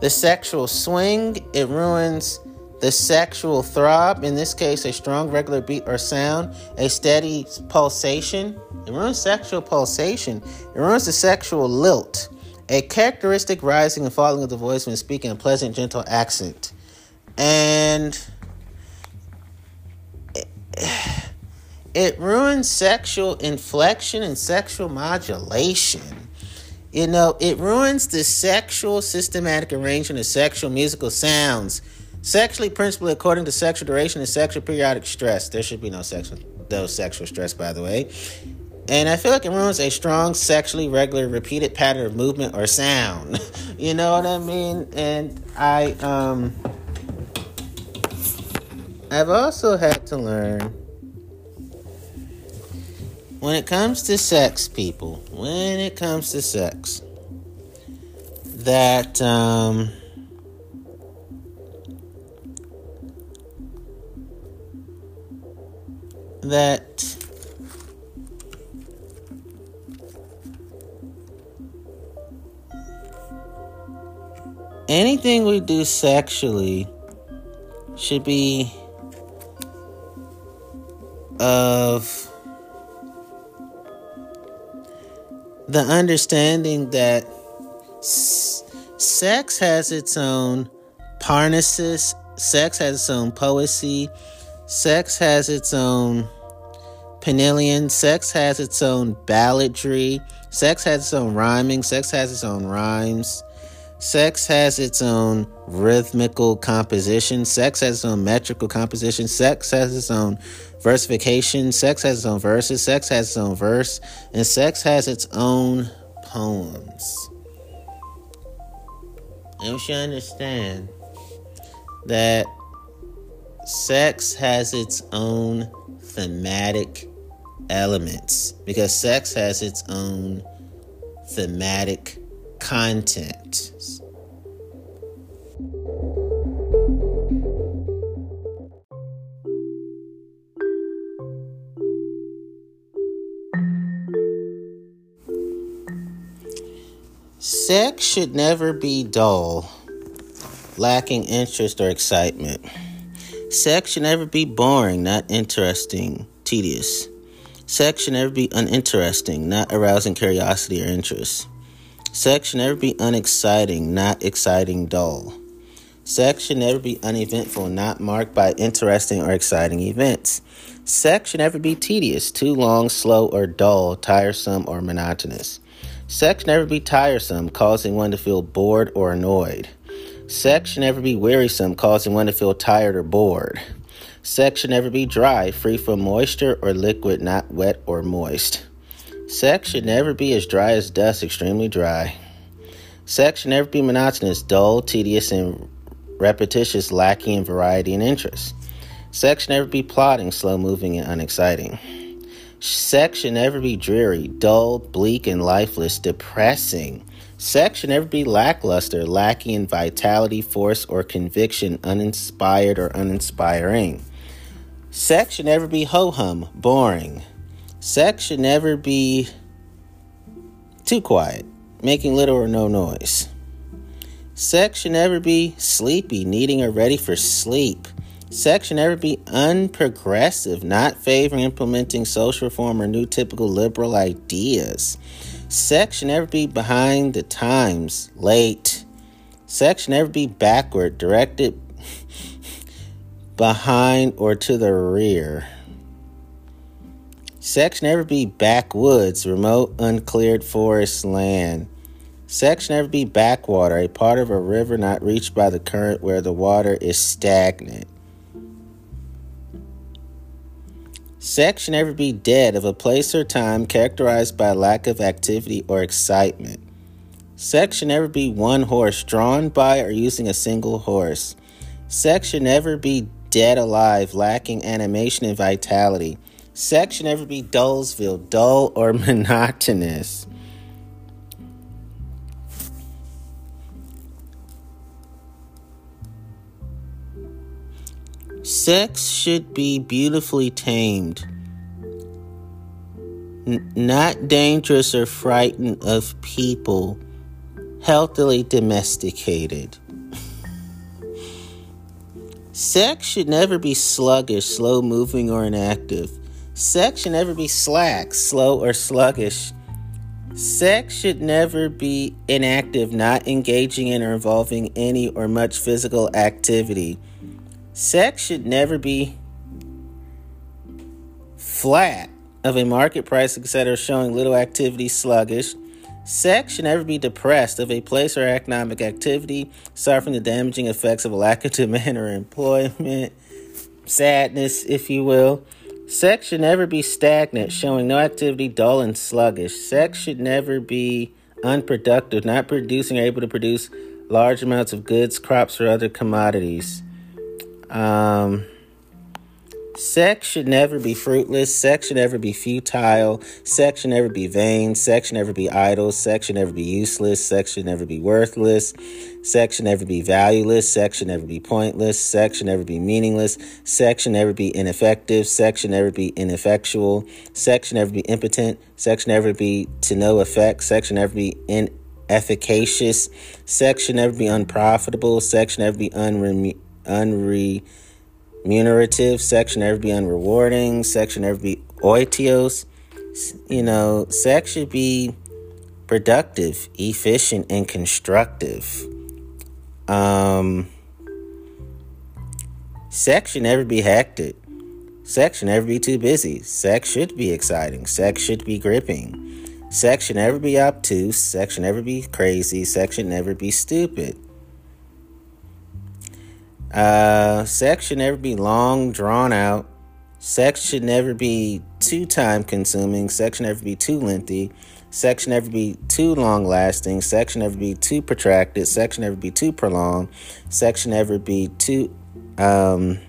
the sexual swing. It ruins the sexual throb, in this case, a strong regular beat or sound, a steady pulsation. It ruins sexual pulsation. It ruins the sexual lilt, a characteristic rising and falling of the voice when speaking a pleasant, gentle accent. And it, ruins sexual inflection and sexual modulation. You know, it ruins the sexual systematic arrangement of sexual musical sounds. Sexually, principally according to sexual duration and sexual periodic stress. There should be no sexual, no sexual stress, by the way. And I feel like it ruins a strong, sexually regular, repeated pattern of movement or sound. you know what I mean? And I, um, I've also had to learn when it comes to sex, people, when it comes to sex, that um, that anything we do sexually should be of the understanding that s- sex has its own parnassus, sex has its own poesy, sex has its own Penillion, sex has its own balladry, sex has its own rhyming, sex has its own rhymes, sex has its own rhythmical composition, sex has its own metrical composition, sex has its own versification. Sex has its own verses, sex has its own verse, and sex has its own poems. And we should understand that sex has its own thematic elements because sex has its own thematic content. Sex should never be dull, lacking interest or excitement. Sex should never be boring, not interesting, tedious. Sex should never be uninteresting, not arousing curiosity or interest. Sex should never be unexciting, not exciting, dull. Sex should never be uneventful, not marked by interesting or exciting events. Sex should never be tedious, too long, slow, or dull, tiresome, or monotonous. Sex should never be tiresome, causing one to feel bored or annoyed. Sex should never be wearisome, causing one to feel tired or bored. Sex should never be dry, free from moisture or liquid, not wet or moist. Sex should never be as dry as dust, extremely dry. Sex should never be monotonous, dull, tedious, and repetitious, lacking in variety and interest. Sex should never be plodding, slow moving, and unexciting. Sex should never be dreary, dull, bleak, and lifeless, depressing, Sex should never be lackluster, lacking in vitality, force, or conviction, uninspired or uninspiring. Sex should never be ho hum, boring. Sex should never be too quiet, making little or no noise. Sex should never be sleepy, needing or ready for sleep. Sex should never be unprogressive, not favoring implementing social reform or new typical liberal ideas. Sex should never be behind the times, late. Sex should never be backward, directed behind or to the rear. Never be backwoods, remote, uncleared forest land. Never be backwater, a part of a river not reached by the current where the water is stagnant. Never be dead of a place or time characterized by lack of activity or excitement. Never be one horse drawn by or using a single horse. Never be dead alive, lacking animation and vitality. Sex should never be Dullsville, dull or monotonous. Sex should be beautifully tamed, N- not dangerous or frightened of people, healthily domesticated. Sex should never be sluggish, slow moving, or inactive. Sex should never be slack, slow, or sluggish. Sex should never be inactive, not engaging in or involving any or much physical activity. Sex should never be flat of a market price, etc., showing little activity, sluggish. Sex should never be depressed of a place or economic activity, suffering the damaging effects of a lack of demand or employment, sadness, if you will. Sex should never be stagnant, showing no activity, dull and sluggish. Sex should never be unproductive, not producing or able to produce large amounts of goods, crops, or other commodities. Um, sex should never be fruitless. Sex should never be futile. Sex should never be vain. Sex should never be idle. Sex should never be useless. Sex should never be worthless. Sex should never be valueless. Sex should never be pointless. Sex should never be meaningless. Sex should never be ineffective. Sex should never be ineffectual. Sex should never be impotent. Sex should never be to no effect. Sex should never be inefficacious. Sex should never be unprofitable. Sex should never be unremunerated unremunerative, sex should never be unrewarding, sex should never be otiose. You know, sex should be productive, efficient, and constructive. Um, sex should never be hectic. Sex should never be too busy. Sex should be exciting. Sex should be gripping. Sex should never be obtuse. Sex should never be crazy. Sex should never be stupid. Uh, sex should never be long, drawn out. Sex should never be too time consuming. Sex should never be too lengthy. Sex should never be too long lasting. Sex should never be too protracted. Sex should never be too prolonged. Sex should never be too um,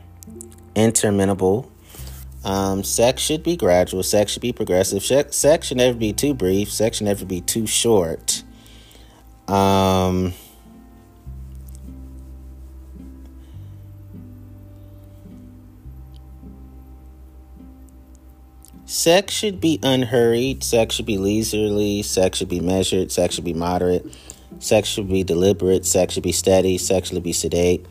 interminable. Um, sex should be gradual. Sex should be progressive. Sex should never be too brief. Sex should never be too short. Um, Sex should be unhurried. Sex should be leisurely. Sex should be measured. Sex should be moderate. Sex should be deliberate. Sex should be steady. Sex should be sedate.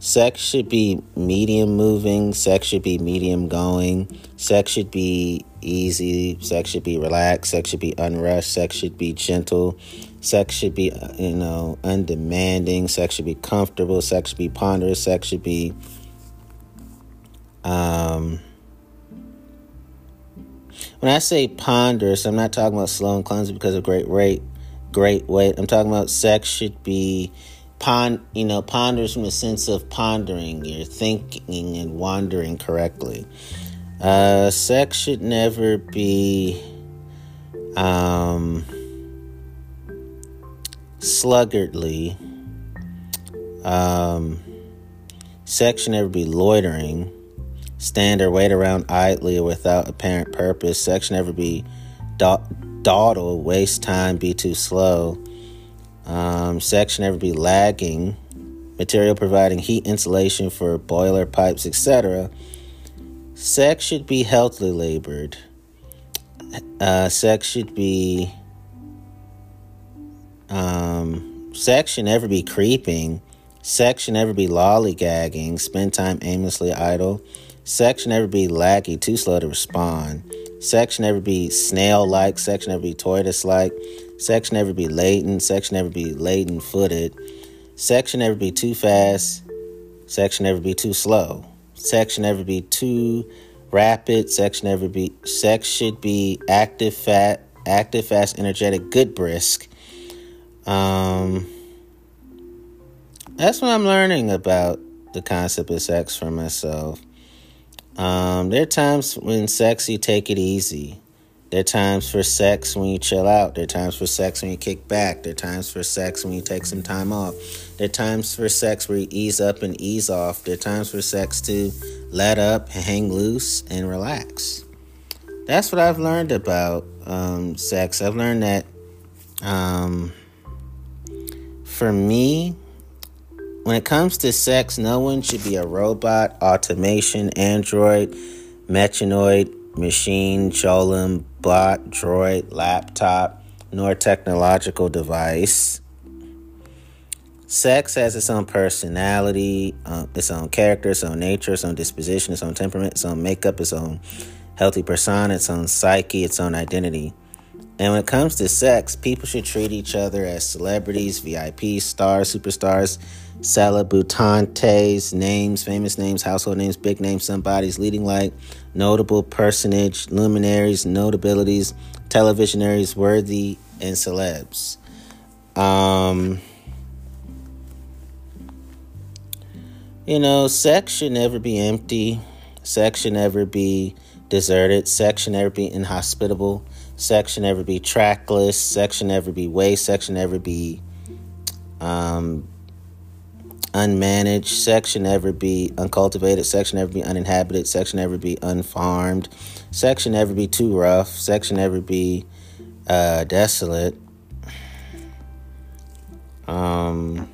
Sex should be medium moving. Sex should be medium going. Sex should be easy. Sex should be relaxed. Sex should be unrushed. Sex should be gentle. Sex should be, you know, undemanding. Sex should be comfortable. Sex should be ponderous. Sex should be, um, when I say ponderous, I'm not talking about slow and clumsy because of great rate, great weight. I'm talking about sex should be pond, you know, ponders from a sense of pondering, you're thinking and wandering correctly. Uh, sex should never be um, sluggardly. Um, sex should never be loitering stand or wait around idly or without apparent purpose. Sex never be dawdle, waste time, be too slow. Um, sex never be lagging. Material providing heat insulation for boiler pipes, etc. Sex should be healthily labored. Uh, sex should be. Um, sex should never be creeping. Sex should never be lollygagging. Spend time aimlessly idle. Sex should never be laggy, too slow to respond. Sex should never be snail like. Sex should never be tortoise like. Sex should never be latent. Sex should never be laden footed. Sex should never be too fast. Sex should never be too slow. Sex should never be too rapid. Sex should never be. Sex should be active, fat, active, fast, energetic, good, brisk. Um, that's what I'm learning about the concept of sex for myself. Um, there are times when sex you take it easy. There are times for sex when you chill out. There are times for sex when you kick back. There are times for sex when you take some time off. There are times for sex where you ease up and ease off. There are times for sex to let up, hang loose, and relax. That's what I've learned about um, sex. I've learned that um, for me, when it comes to sex, no one should be a robot, automation, android, mechanoid, machine, golem, bot, droid, laptop, nor technological device. Sex has its own personality, uh, its own character, its own nature, its own disposition, its own temperament, its own makeup, its own healthy persona, its own psyche, its own identity. And when it comes to sex, people should treat each other as celebrities, VIPs, stars, superstars, celebutantes, names, famous names, household names, big names, somebody's leading light, notable personage, luminaries, notabilities, televisionaries, worthy, and celebs. Um, you know, sex should never be empty. Sex should never be deserted. Sex should never be inhospitable. Sex should never be trackless. Sex should never be waste. Sex should never be um, unmanaged. section ever be uncultivated. section ever be uninhabited. section ever be unfarmed. section ever be too rough. section ever be uh, desolate. Um,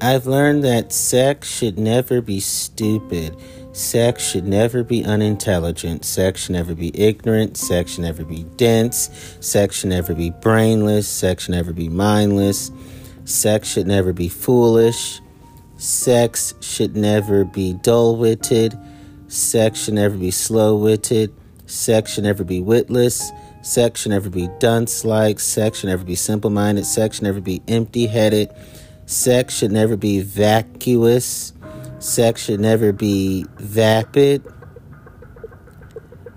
I've learned that sex should never be stupid. Sex should never be unintelligent. Sex should never be ignorant. Sex should never be dense. Sex should never be brainless. Sex should never be mindless. Sex should never be foolish. Sex should never be dull witted. Sex should never be slow witted. Sex should never be witless. Sex should never be dunce like. Sex should never be simple minded. Sex should never be empty headed. Sex should never be vacuous. Sex should never be vapid.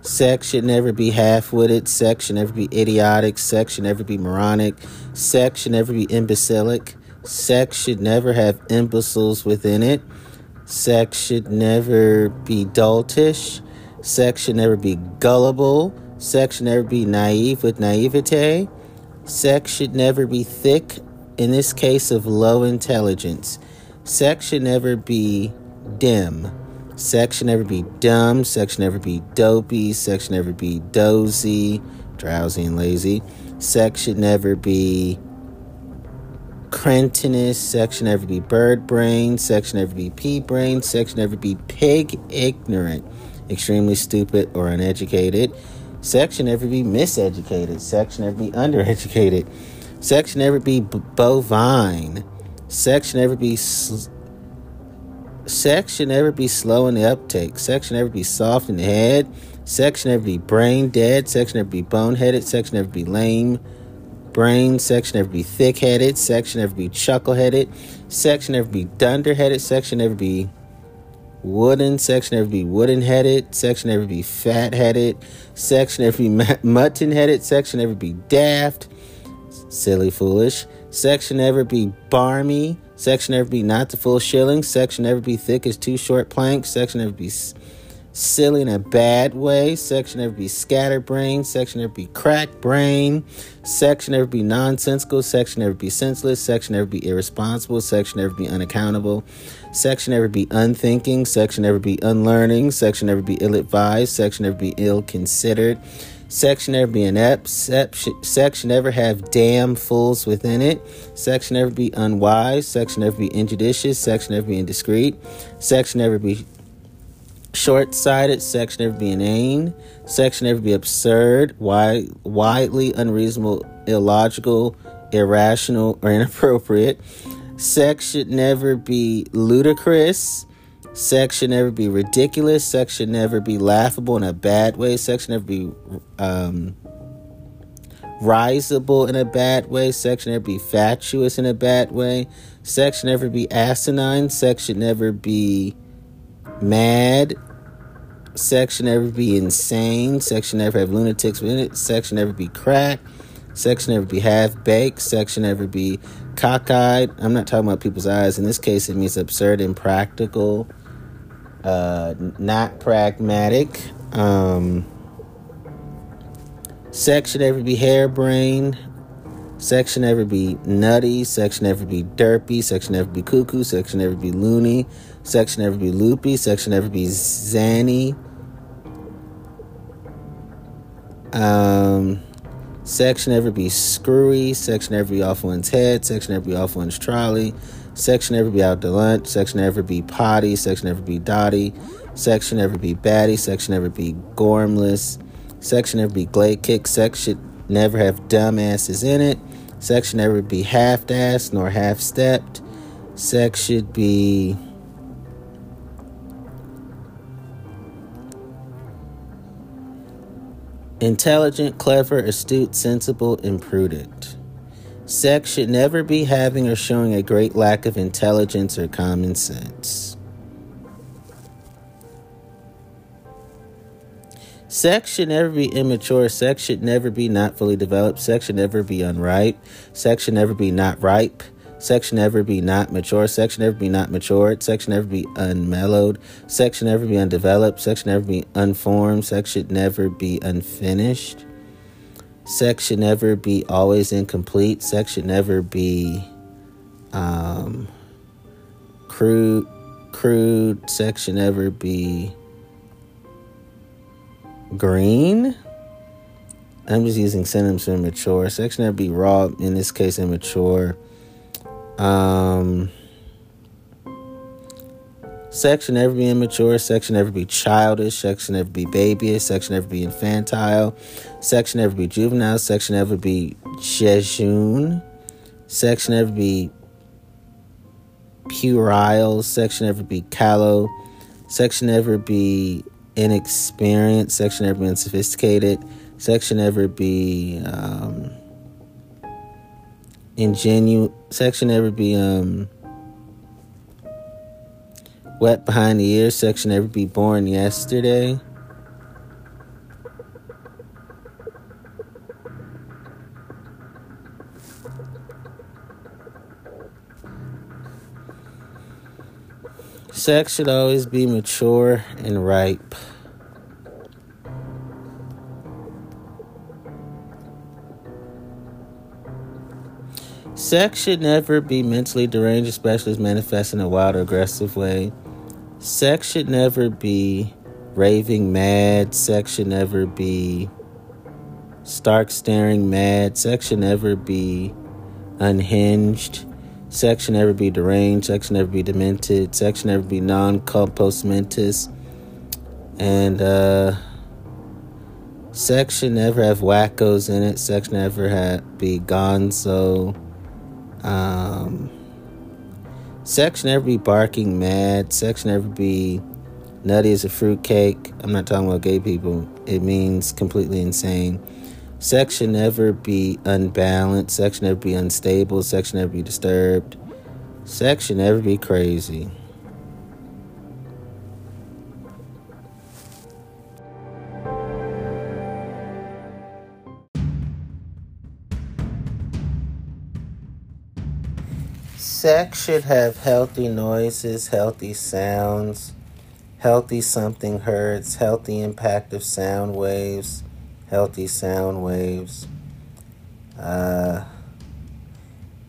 Sex should never be half witted. Sex should never be idiotic. Sex should never be moronic. Sex should never be imbecilic. Sex should never have imbeciles within it. Sex should never be doltish. Sex should never be gullible. Sex should never be naive with naivete. Sex should never be thick, in this case of low intelligence. Sex should never be dim. Sex should never be dumb. Sex should never be dopey. Sex should never be dozy, drowsy, and lazy. Sex should never be cretinous. Sex should never be bird brain. Sex should never be pea brain. Sex should never be pig ignorant, extremely stupid, or uneducated. Sex should never be miseducated. Sex should never be undereducated. Sex should never be b- bovine. Sex should never be. Sl- sex should never be slow in the uptake. Sex should never be soft in the head. Sex should never be brain dead. Sex should never be boneheaded. Sex should never be lame. Brain. Sex should never be thick headed. Sex should never be chuckle headed. Sex should never be dunderheaded. Sex should never be wooden. Sex should never be wooden headed. Sex should never be fat headed. Sex should never be mutton headed. Sex should never be daft. Silly, foolish. Sex should never be barmy. Sex should never be not the full shilling. Sex should never be thick as two short planks. Sex should never be s- silly in a bad way. Sex should never be scatterbrained. Sex should never be crack brain. Sex should never be nonsensical. Sex should never be senseless. Sex should never be irresponsible. Sex should never be unaccountable. Sex should never be unthinking. Sex should never be unlearning. Sex should never be ill advised. Sex should never be ill considered. Should never be an Sex Section never have damn fools within it. Section never be unwise. Section never be injudicious. Section never be indiscreet. Section never be short sighted. Should never be inane. Section never be absurd, wide, widely unreasonable, illogical, irrational, or inappropriate. Sex should never be ludicrous. Sex should never be ridiculous. Sex should never be laughable in a bad way. Sex should never be um, risible in a bad way. Sex should never be fatuous in a bad way. Sex should never be asinine. Sex should never be mad. Sex should never be insane. Sex should never have lunatics in it. Sex should never be crack. Sex should never be half baked. Sex should never be cockeyed. I'm not talking about people's eyes. In this case, it means absurd, impractical, uh, not pragmatic. Um, sex never be harebrained. Sex should never be nutty. Sex should never be derpy. Sex should never be cuckoo. Sex should never be loony. Sex should never be loopy. Sex should never be zanny. Um, sex should never be screwy. Sex should never be off one's head. Sex should never be off one's trolley. Sex should never be out to lunch. Section never be potty. Section never be dotty. Section never be batty. Section never be gormless. Section never be glaikit. Section never have dumbasses in it. Section never be half-assed nor half-stepped. Sex should be intelligent, clever, astute, sensible, and prudent. Sex should never be having or showing a great lack of intelligence or common sense. Sex should never be immature. Sex should never be not fully developed. Sex should never be unripe. Sex should never be not ripe. Sex should never be not mature. Sex should never be not matured. Sex should never be unmellowed. Sex should never be undeveloped. Sex should never be unformed. Sex should never be unfinished. Sex should never be always incomplete. Sex should never be um, crude. Crude. Sex should never be green. I'm just using synonyms for immature. Sex should never be raw. In this case, immature. Um, sex should never be immature. Sex should never be childish. Sex should never be babyish. Sex should never be infantile. Sex should never be juvenile. Sex should never be jejune. Sex should never be puerile. Sex should never be callow. Sex should never be inexperienced. Sex should never be unsophisticated. Sex should never be um, ingenuous. Sex should never be um, wet behind the ear section ever be born yesterday? Sex should always be mature and ripe. Sex should never be mentally deranged, especially as manifest in a wild or aggressive way. Sex should never be raving mad. Sex should never be stark staring mad. Sex should never be unhinged. Sex should never be deranged. Sex should never be demented. Sex should never be non compos mentis. And uh, sex should never have wackos in it. Sex should never have, be gonzo. Um, never be barking mad. Should never be nutty as a fruitcake. I'm not talking about gay people. It means completely insane. Sex should never be unbalanced. Sex should never be unstable. Sex should never be disturbed. Sex should never be crazy. Sex should have healthy noises, healthy sounds, healthy something hertz, healthy impact of sound waves healthy sound waves, uh,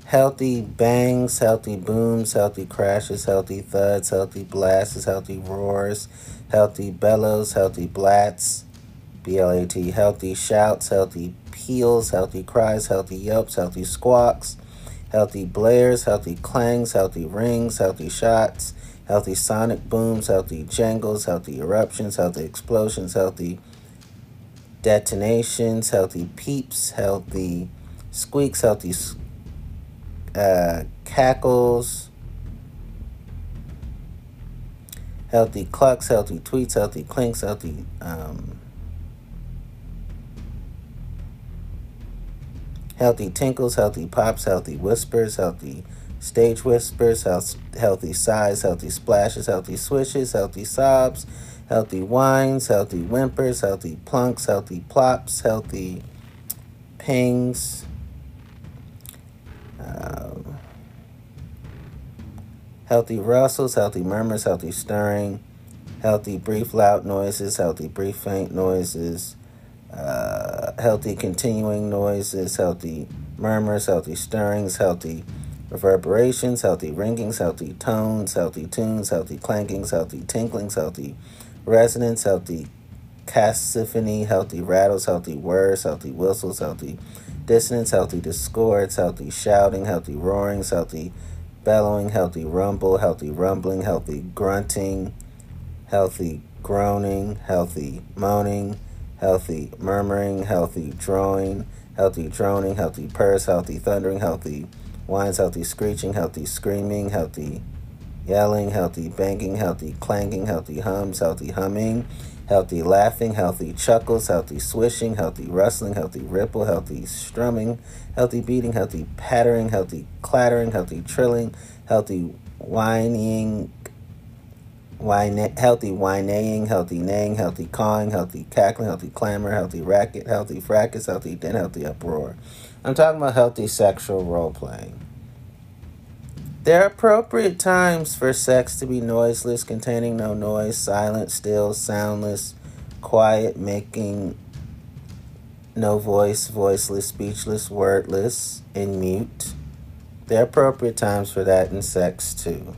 healthy bangs, healthy booms, healthy crashes, healthy thuds, healthy blasts, healthy roars, healthy bellows, healthy blats, B L A T, healthy shouts, healthy peals, healthy cries, healthy yelps, healthy squawks, healthy blares, healthy clangs, healthy rings, healthy shots, healthy sonic booms, healthy jangles, healthy eruptions, healthy explosions, healthy detonations, healthy peeps, healthy squeaks, healthy uh, cackles, healthy clucks, healthy tweets, healthy clinks, healthy um, healthy tinkles, healthy pops, healthy whispers, healthy stage whispers, health, healthy sighs, healthy splashes, healthy swishes, healthy sobs, healthy whines, healthy whimpers, healthy plunks, healthy plops, healthy pings. Um, healthy rustles, healthy murmurs, healthy stirring, healthy brief loud noises, healthy brief faint noises, uh, healthy continuing noises, healthy murmurs, healthy stirrings, healthy reverberations, healthy ringings, healthy tones, healthy tunes, healthy clankings, healthy tinklings, healthy resonance, healthy cacophony, healthy rattles, healthy words, healthy whistles, healthy dissonance, healthy discords, healthy shouting, healthy roarings, healthy bellowing, healthy rumble, healthy rumbling, healthy grunting, healthy groaning, healthy moaning, healthy murmuring, healthy drawing, healthy droning, healthy purrs, healthy thundering, healthy whines, healthy screeching, healthy screaming, healthy yelling, healthy banging, healthy clanking, healthy hums, healthy humming, healthy laughing, healthy chuckles, healthy swishing, healthy rustling, healthy ripple, healthy strumming, healthy beating, healthy pattering, healthy clattering, healthy trilling, healthy whining, whine, healthy whining, healthy neighing, healthy cawing, healthy cackling, healthy clamor, healthy racket, healthy fracas, healthy then healthy uproar. I'm talking about healthy sexual role playing. There are appropriate times for sex to be noiseless, containing no noise, silent, still, soundless, quiet, making no voice, voiceless, speechless, wordless, and mute. There are appropriate times for that in sex too.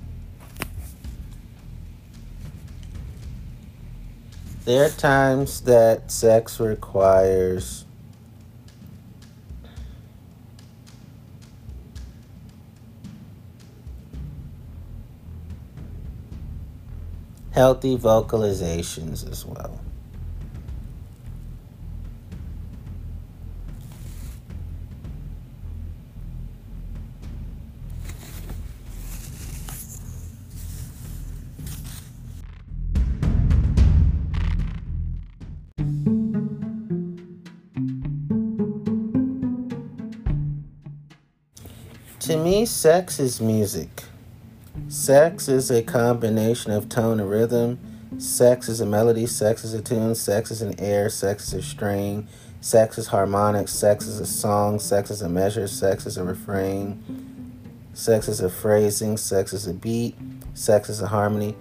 There are times that sex requires healthy vocalizations as well. Me, sex is music. Sex is a combination of tone and rhythm. Sex is a melody, sex is a tune, sex is an air, sex is a string, sex is harmonic, sex is a song, sex is a measure, sex is a refrain, sex is a phrasing, sex is a beat, sex is a harmony,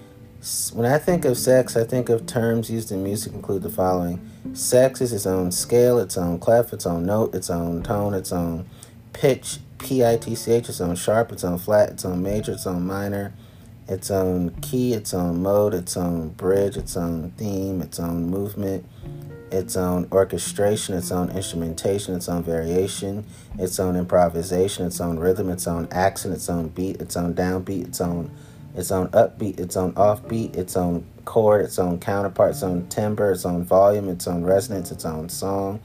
When I think of sex, I think of terms used in music include the following. Sex is its own scale, its own clef, its own note, its own tone, its own pitch, P-I-T-C-H, its own sharp, its own flat, its own major, its own minor, its own key, its own mode, its own bridge, its own theme, its own movement, its own orchestration, its own instrumentation, its own variation, its own improvisation, its own rhythm, its own accent, its own beat, its own downbeat, its own its own upbeat, its own offbeat, its own chord, its own counterpart, its own timbre, its own volume, its own resonance, its own song.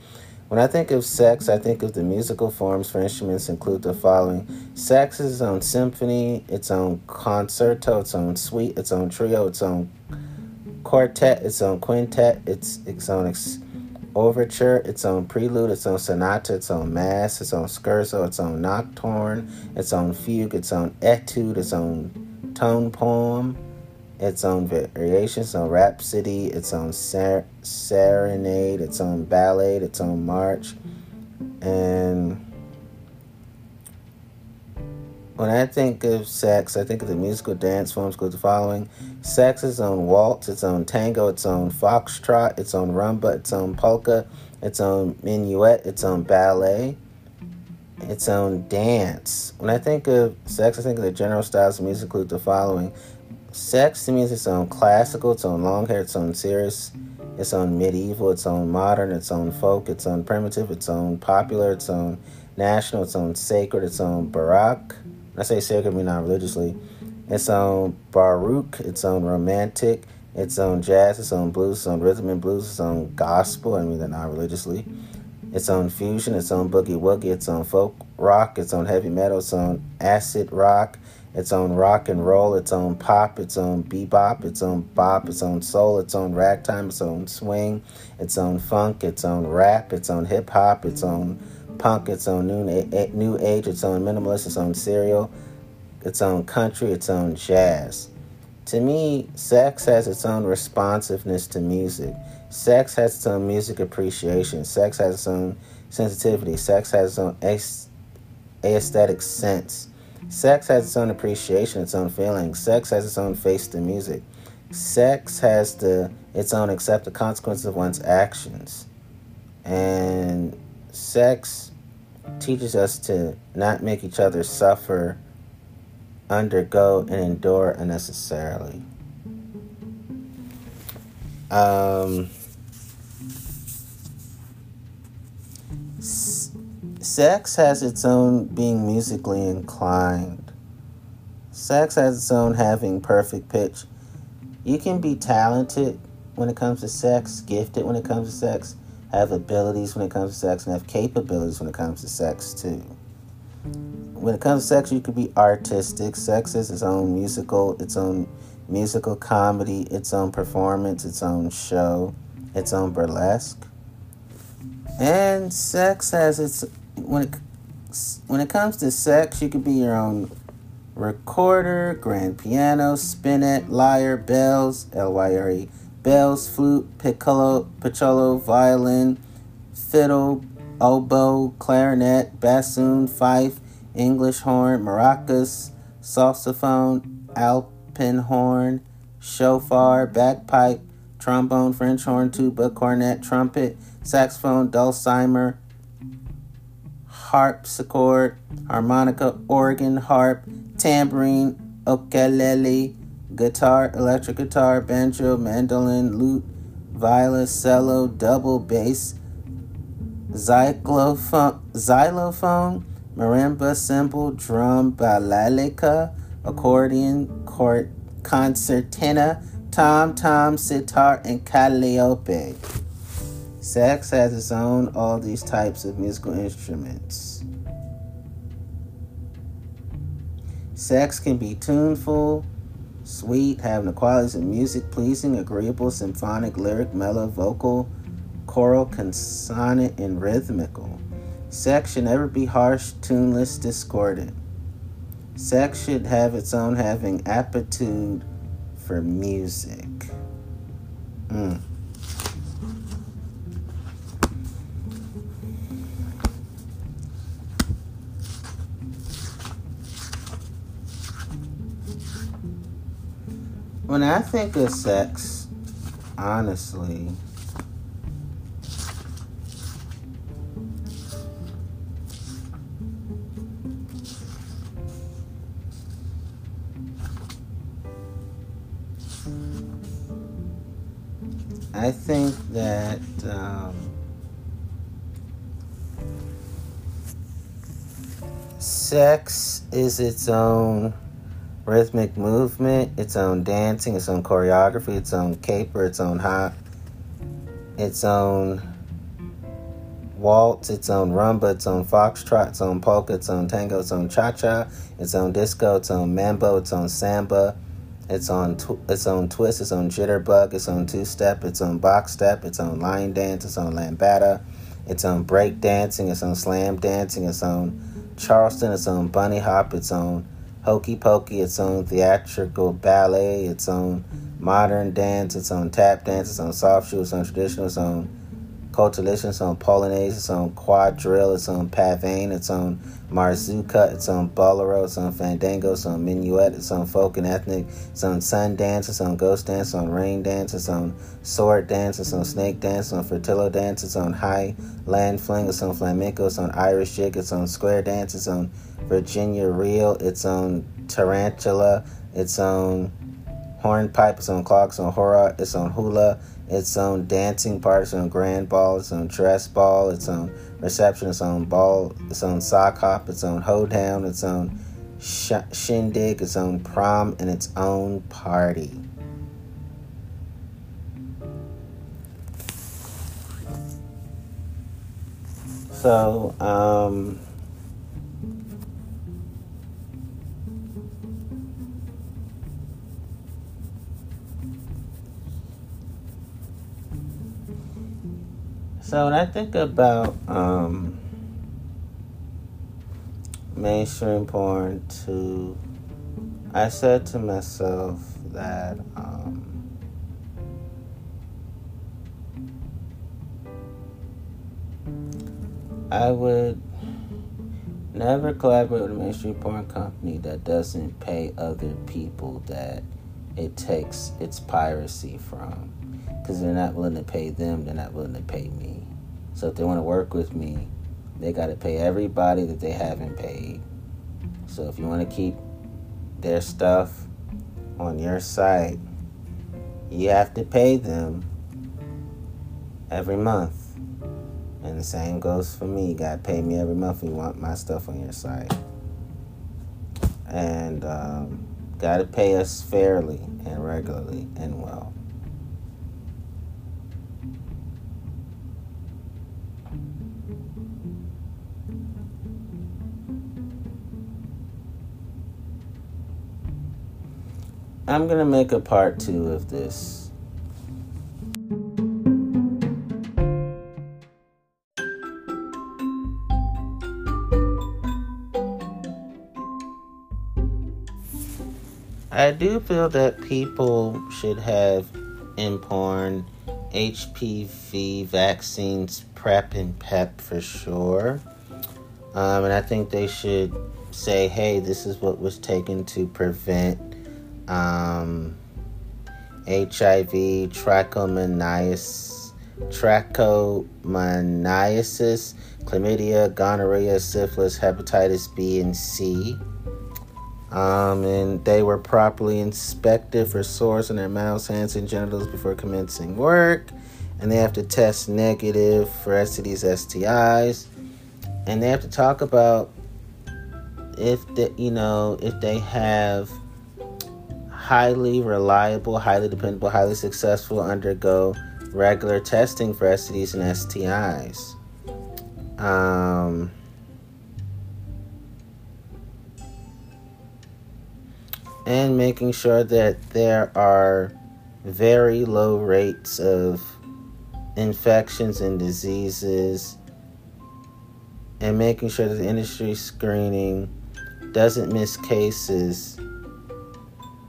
When I think of sex, I think of the musical forms for instruments include the following. Sex is its own symphony, its own concerto, its own suite, its own trio, its own quartet, its own quintet, its, its own ex- overture, its own prelude, its own sonata, its own mass, its own scherzo, its own nocturne, its own fugue, its own etude, its own tone poem, its own variation, its own rhapsody, its own ser- serenade, its own ballad, its own march. And when I think of sex, I think of the musical dance forms with the following sex, its own waltz, its own tango, its own foxtrot, its own rumba, its own polka, its own minuet, its own ballet, its own dance. When I think of sex, I think of the general styles of music include the following Sex to me is its own classical, its own long hair, its own serious, its own medieval, its own modern, its own folk, its own primitive, its own popular, its own national, its own sacred, its own baroque. When I say sacred, I mean not religiously. Its own baroque, its own romantic, its own jazz, its own blues, its own rhythm and blues, its own gospel. I mean that not religiously. Its own fusion, its own boogie woogie, its own folk rock, its own heavy metal, its own acid rock, its own rock and roll, its own pop, its own bebop, its own bop, its own soul, its own ragtime, its own swing, its own funk, its own rap, its own hip hop, its own punk, its own new, new age, its own minimalist, its own serial, its own country, its own jazz. To me, sex has its own responsiveness to music. Sex has its own music appreciation. Sex has its own sensitivity. Sex has its own aesthetic sense. Sex has its own appreciation, its own feelings. Sex has its own face to music. Sex has the its own accepted consequences of one's actions. And sex teaches us to not make each other suffer, undergo, and endure unnecessarily. Um, Sex has its own being musically inclined. Sex has its own having perfect pitch. You can be talented when it comes to sex, gifted when it comes to sex, have abilities when it comes to sex, and have capabilities when it comes to sex too. When it comes to sex, you could be artistic. Sex is its own musical, its own musical comedy, its own performance, its own show, its own burlesque. And sex has its when it when it comes to sex, you could be your own recorder, grand piano, spinet, lyre, bells, L Y R E, bells, flute, piccolo, piccolo, violin, fiddle, oboe, clarinet, bassoon, fife, English horn, maracas, saxophone, alpenhorn, shofar, bagpipe, trombone, French horn, tuba, cornet, trumpet, saxophone, dulcimer, harpsichord, harmonica, organ, harp, tambourine, ukulele, guitar, electric guitar, banjo, mandolin, lute, viola, cello, double bass, xylophone, xylophone marimba, cymbal, drum, balalaika, accordion, court, concertina, tom tom, sitar, and calliope. Sax has its own all these types of musical instruments. Sax can be tuneful, sweet, having the qualities of music, pleasing, agreeable, symphonic, lyric, mellow, vocal, choral, consonant, and rhythmical. Sex should never be harsh, tuneless, discordant. Sex should have its own having aptitude for music. Mm. When I think of sex, honestly, I think that um, sex is its own rhythmic movement, its own dancing, its own choreography, its own caper, its own hop, its own waltz, its own rumba, its own foxtrot, its own polka, its own tango, its own cha cha, its own disco, its own mambo, its own samba its own tw- its own twist, its own jitterbug, its own two step, its own box step, its own line dance, its own lambada, its own break dancing, its own slam dancing, its own charleston, its own bunny hop, its own hokey pokey, its own theatrical ballet, its own mm-hmm. modern dance, its own tap dance, its own soft shoe, its own traditional, its own Cotillion, its own Polonaise, its own quadrille, its own pavane, its own mazurka, its own bolero, its own fandango, its own minuet, its own folk and ethnic, its own sun dance, its own ghost dance, its own rain dance, its own sword dance, its own snake dance, its own fertility dance, its own high land fling, its own flamenco, its own Irish jig, its own square dance, its own Virginia reel, its own tarantella, its own hornpipe, its own clock, its own hora, its own hula, its own dancing part, its own grand ball, its own dress ball, its own reception, its own ball, its own sock hop, its own hoedown, its own sh- shindig, its own prom, and its own party. So, um, So when I think about um, mainstream porn, too, I said to myself that um, I would never collaborate with a mainstream porn company that doesn't pay other people that it takes its piracy from because they're not willing to pay them, they're not willing to pay me. So if they want to work with me, they got to pay everybody that they haven't paid. So if you want to keep their stuff on your site, you have to pay them every month. And the same goes for me. You got to pay me every month if you want my stuff on your site. And um, got to pay us fairly and regularly and well. I'm going to make a part two of this. I do feel that people should have in porn HPV vaccines PrEP and PEP for sure. Um, and I think they should say, hey, this is what was taken to prevent um, HIV, trichomoniasis, trichomoniasis, chlamydia, gonorrhea, syphilis, hepatitis B and C. Um, and they were properly inspected for sores in their mouths, hands, and genitals before commencing work. And they have to test negative for STDs, STIs. And they have to talk about if the, you know if they have highly reliable, highly dependable, highly successful undergo regular testing for STDs and STIs. Um, and making sure that there are very low rates of infections and diseases, and making sure that the industry screening doesn't miss cases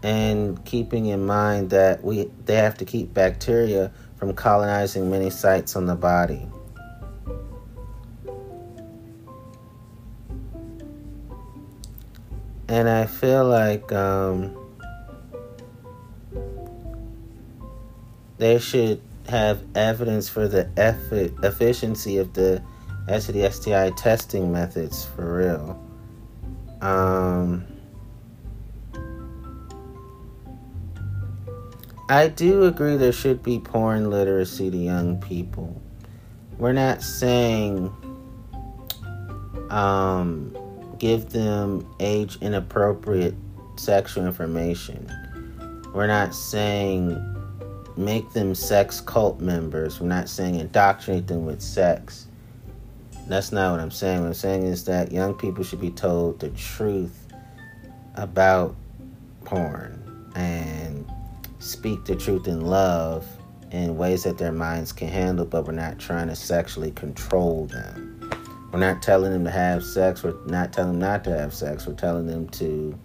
and keeping in mind that we they have to keep bacteria from colonizing many sites on the body. And I feel like um, they should have evidence for the effort, efficiency of the STD STI testing methods for real. Um, I do agree there should be porn literacy to young people. We're not saying um, give them age inappropriate sexual information. We're not saying make them sex cult members. We're not saying indoctrinate them with sex. That's not what I'm saying. What I'm saying is that young people should be told the truth about porn and speak the truth in love in ways that their minds can handle, but we're not trying to sexually control them. We're not telling them to have sex. We're not telling them not to have sex. We're telling them to,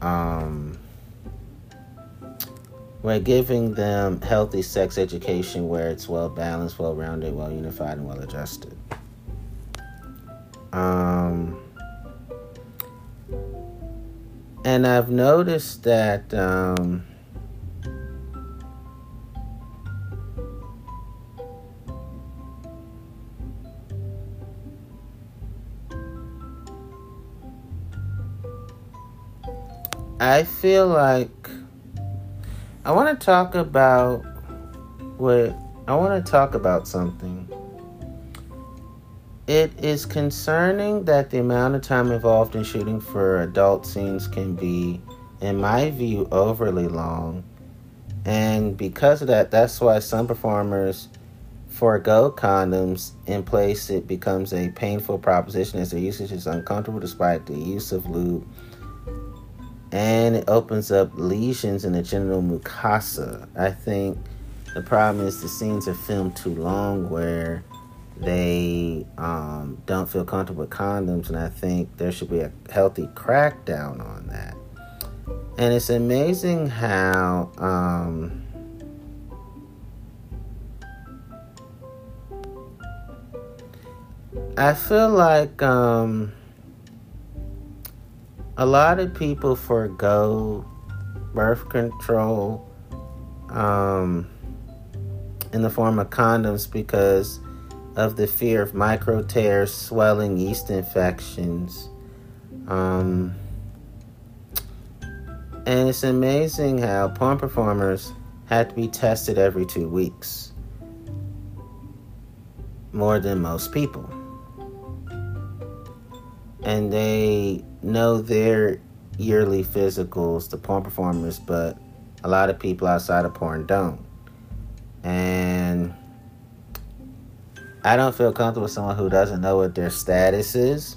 um, we're giving them healthy sex education where it's well balanced, well rounded, well unified, and well adjusted. Um, and I've noticed that um, I feel like I want to talk about what I want to talk about something. It is concerning that the amount of time involved in shooting for adult scenes can be, in my view, overly long. And because of that, that's why some performers forego condoms in place. It becomes a painful proposition as their usage is uncomfortable despite the use of lube and it opens up lesions in the genital mucosa. I think the problem is the scenes are filmed too long where they um, don't feel comfortable with condoms, and I think there should be a healthy crackdown on that. And it's amazing how. Um, I feel like um, a lot of people forego birth control um, in the form of condoms because of the fear of micro tears, swelling, yeast infections. Um, and it's amazing how porn performers have to be tested every two weeks, more than most people. And they know their yearly physicals, the porn performers, but a lot of people outside of porn don't. And I don't feel comfortable with someone who doesn't know what their status is.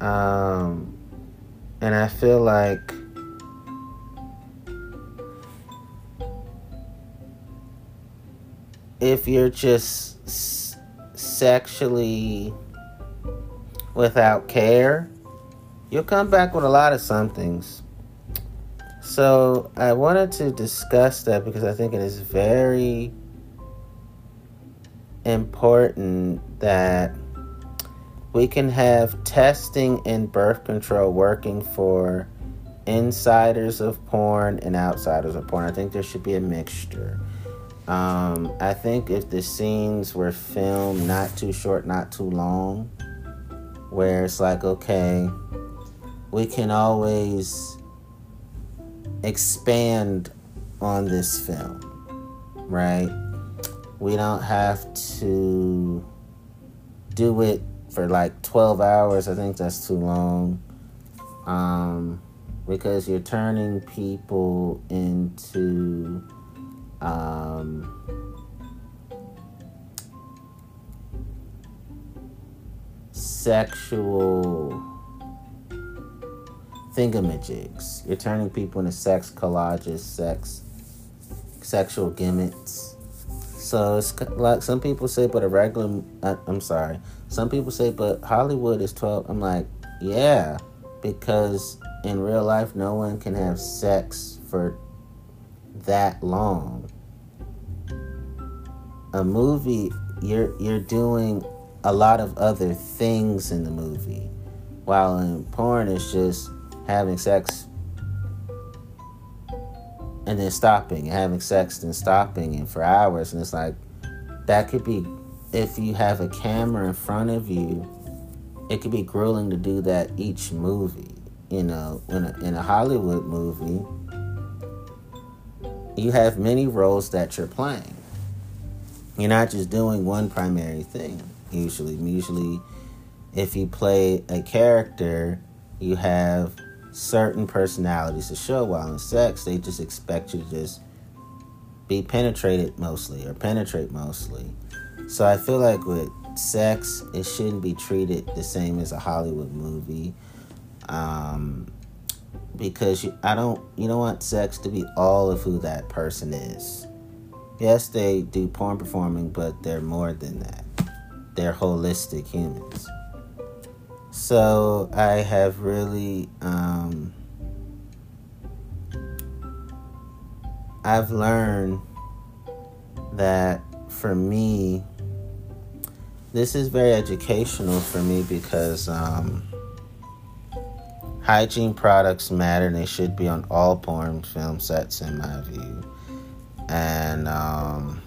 Um, and I feel like if you're just sexually without care, you'll come back with a lot of somethings. So I wanted to discuss that because I think it is very important that we can have testing and birth control working for insiders of porn and outsiders of porn. I think there should be a mixture. Um, I think if the scenes were filmed not too short, not too long, where it's like, okay, we can always expand on this film, right? We don't have to do it for like 12 hours. I think that's too long. Um, because you're turning people into um, sexual thingamajigs. You're turning people into sex collages, sex, sexual gimmicks. So it's like some people say, but a regular, uh, I'm sorry, some people say, but Hollywood is 12. I'm like, yeah, because in real life, no one can have sex for that long. A movie, you're you're doing a lot of other things in the movie. While in porn, it's just having sex and then stopping and having sex and stopping and for hours and it's like that could be if you have a camera in front of you it could be grueling to do that each movie. You know in a, in a hollywood movie you have many roles that you're playing. You're not just doing one primary thing usually. Usually if you play a character you have certain personalities to show. While in sex they just expect you to just be penetrated mostly or penetrate mostly. So i feel like with sex it shouldn't be treated the same as a hollywood movie. Um, because you, i don't you don't want sex to be all of who that person is. Yes they do porn performing but they're more than that they're holistic humans so I have really, um, I've learned that for me, this is very educational for me because um, hygiene products matter and they should be on all porn film sets, in my view. And um,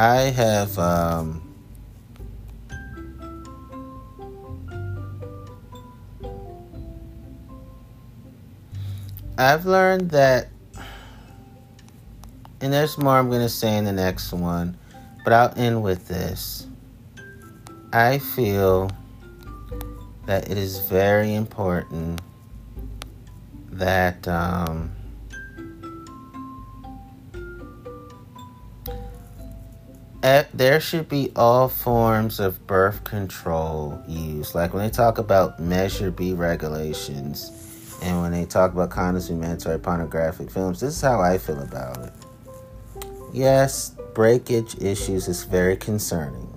I have. Um, I've learned that, and there's more I'm going to say in the next one, but I'll end with this. I feel that it is very important that um, at, there should be all forms of birth control used. Like when they talk about Measure B regulations and when they talk about condoms being mandatory pornographic films, this is how I feel about it. Yes, breakage issues is very concerning.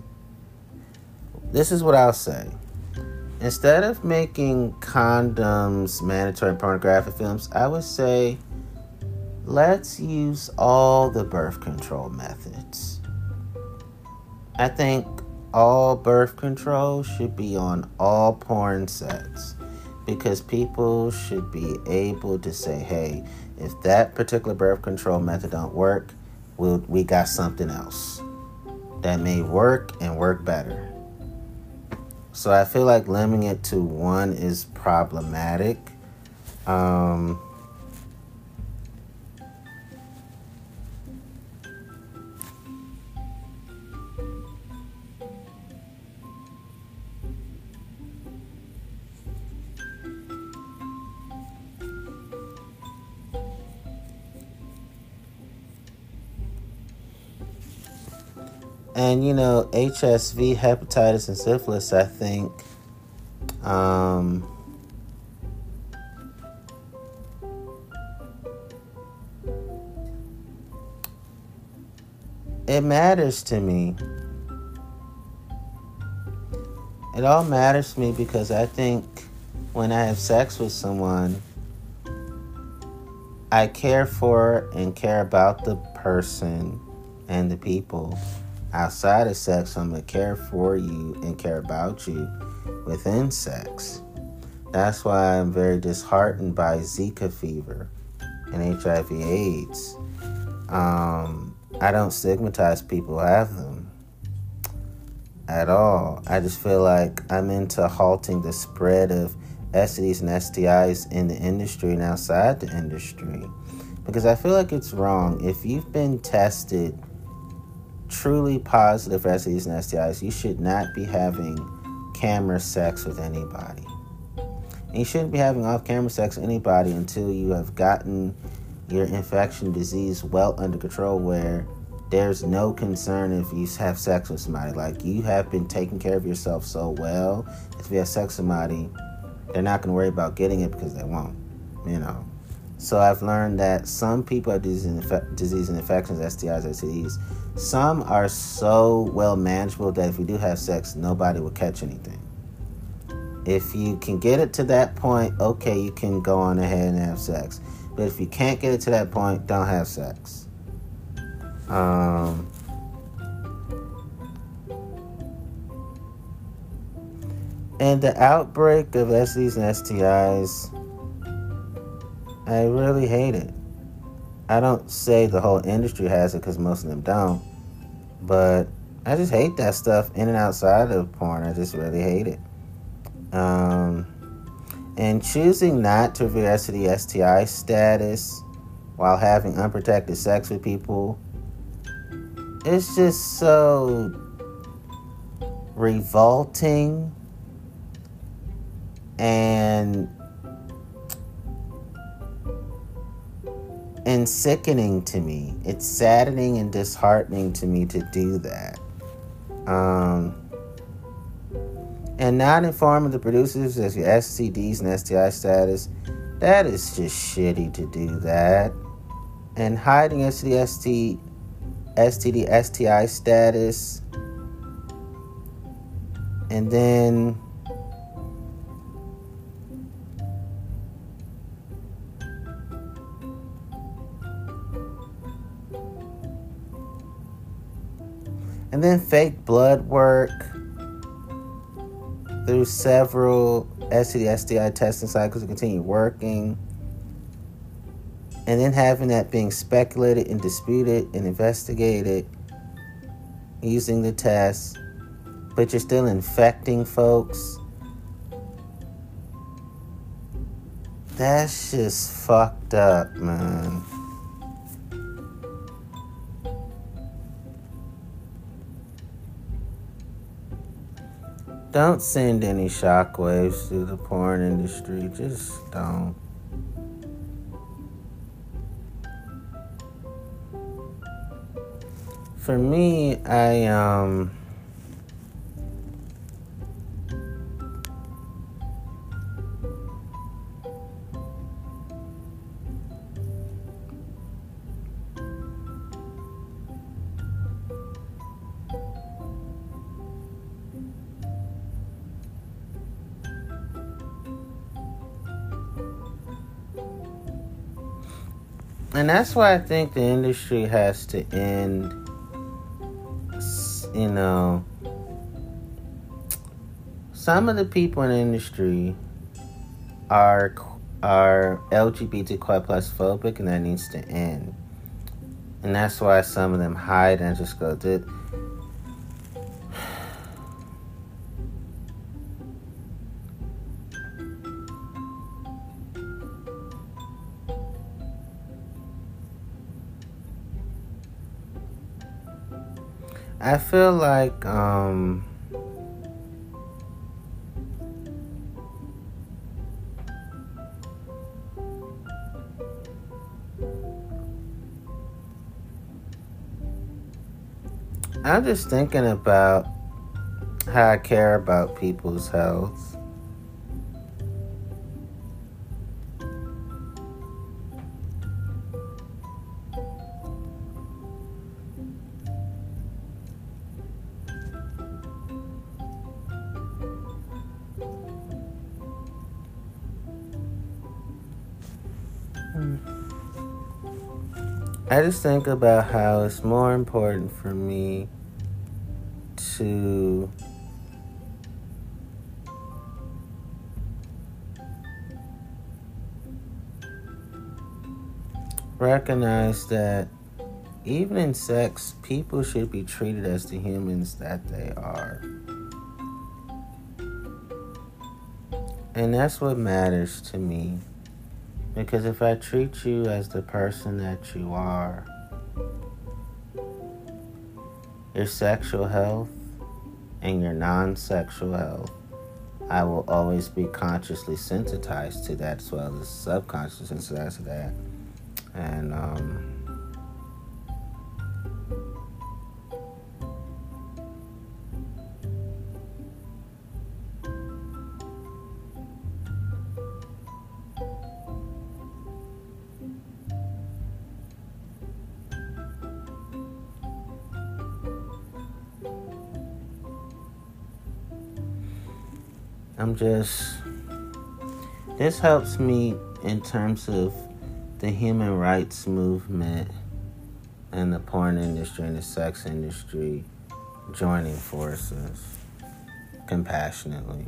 This is what I'll say. Instead of making condoms mandatory pornographic films, I would say let's use all the birth control methods. I think all birth control should be on all porn sets because people should be able to say, hey, if that particular birth control method don't work, we'll, we got something else that may work and work better. So I feel like limiting it to one is problematic. Um, and you know HSV, hepatitis, and syphilis. I think um, it matters to me. It all matters to me because I think when I have sex with someone, I care for and care about the person and the people outside of sex, I'm going to care for you and care about you within sex. That's why I'm very disheartened by Zika fever and HIV AIDS. Um, I don't stigmatize people who have them at all. I just feel like I'm into halting the spread of STDs and STIs in the industry and outside the industry. Because I feel like it's wrong. If you've been tested truly positive for STDs and STIs, you should not be having camera sex with anybody. And you shouldn't be having off camera sex with anybody until you have gotten your infection disease well under control where there's no concern if you have sex with somebody. Like you have been taking care of yourself so well. If you have sex with somebody, they're not going to worry about getting it because they won't, you know. So I've learned that some people have disease and, disease and infections, STIs, STDs. Some are so well manageable that if you do have sex, nobody will catch anything. If you can get it to that point, okay, you can go on ahead and have sex. But if you can't get it to that point, don't have sex. Um, and the outbreak of STDs and STIs I really hate it. I don't say the whole industry has it because most of them don't, but I just hate that stuff in and outside of porn. I just really hate it. Um, and choosing not to reveal STD STI status while having unprotected sex with people, it's just so revolting and and sickening to me. It's saddening and disheartening to me to do that. Um, and not informing the producers as your STDs and STI status, that is just shitty to do that. And hiding STD, ST, STD, STI status, and then and then fake blood work through several STD, STI testing cycles to continue working, and then having that being speculated and disputed and investigated using the test, but you're still infecting folks. That's just fucked up, man. Don't send any shockwaves to the porn industry. Just don't. For me, I um that's why I think the industry has to end. You know, some of the people in the industry are are LGBTQ plus phobic, and that needs to end. And that's why some of them hide and just go, I feel like um I'm just thinking about how I care about people's health. Just think about how it's more important for me to recognize that even in sex, people should be treated as the humans that they are. And that's what matters to me. Because if I treat you as the person that you are, your sexual health and your non sexual health, I will always be consciously sensitized to that as well as subconsciously sensitized to that. And, um, Just, this helps me in terms of the human rights movement and the porn industry and the sex industry joining forces compassionately.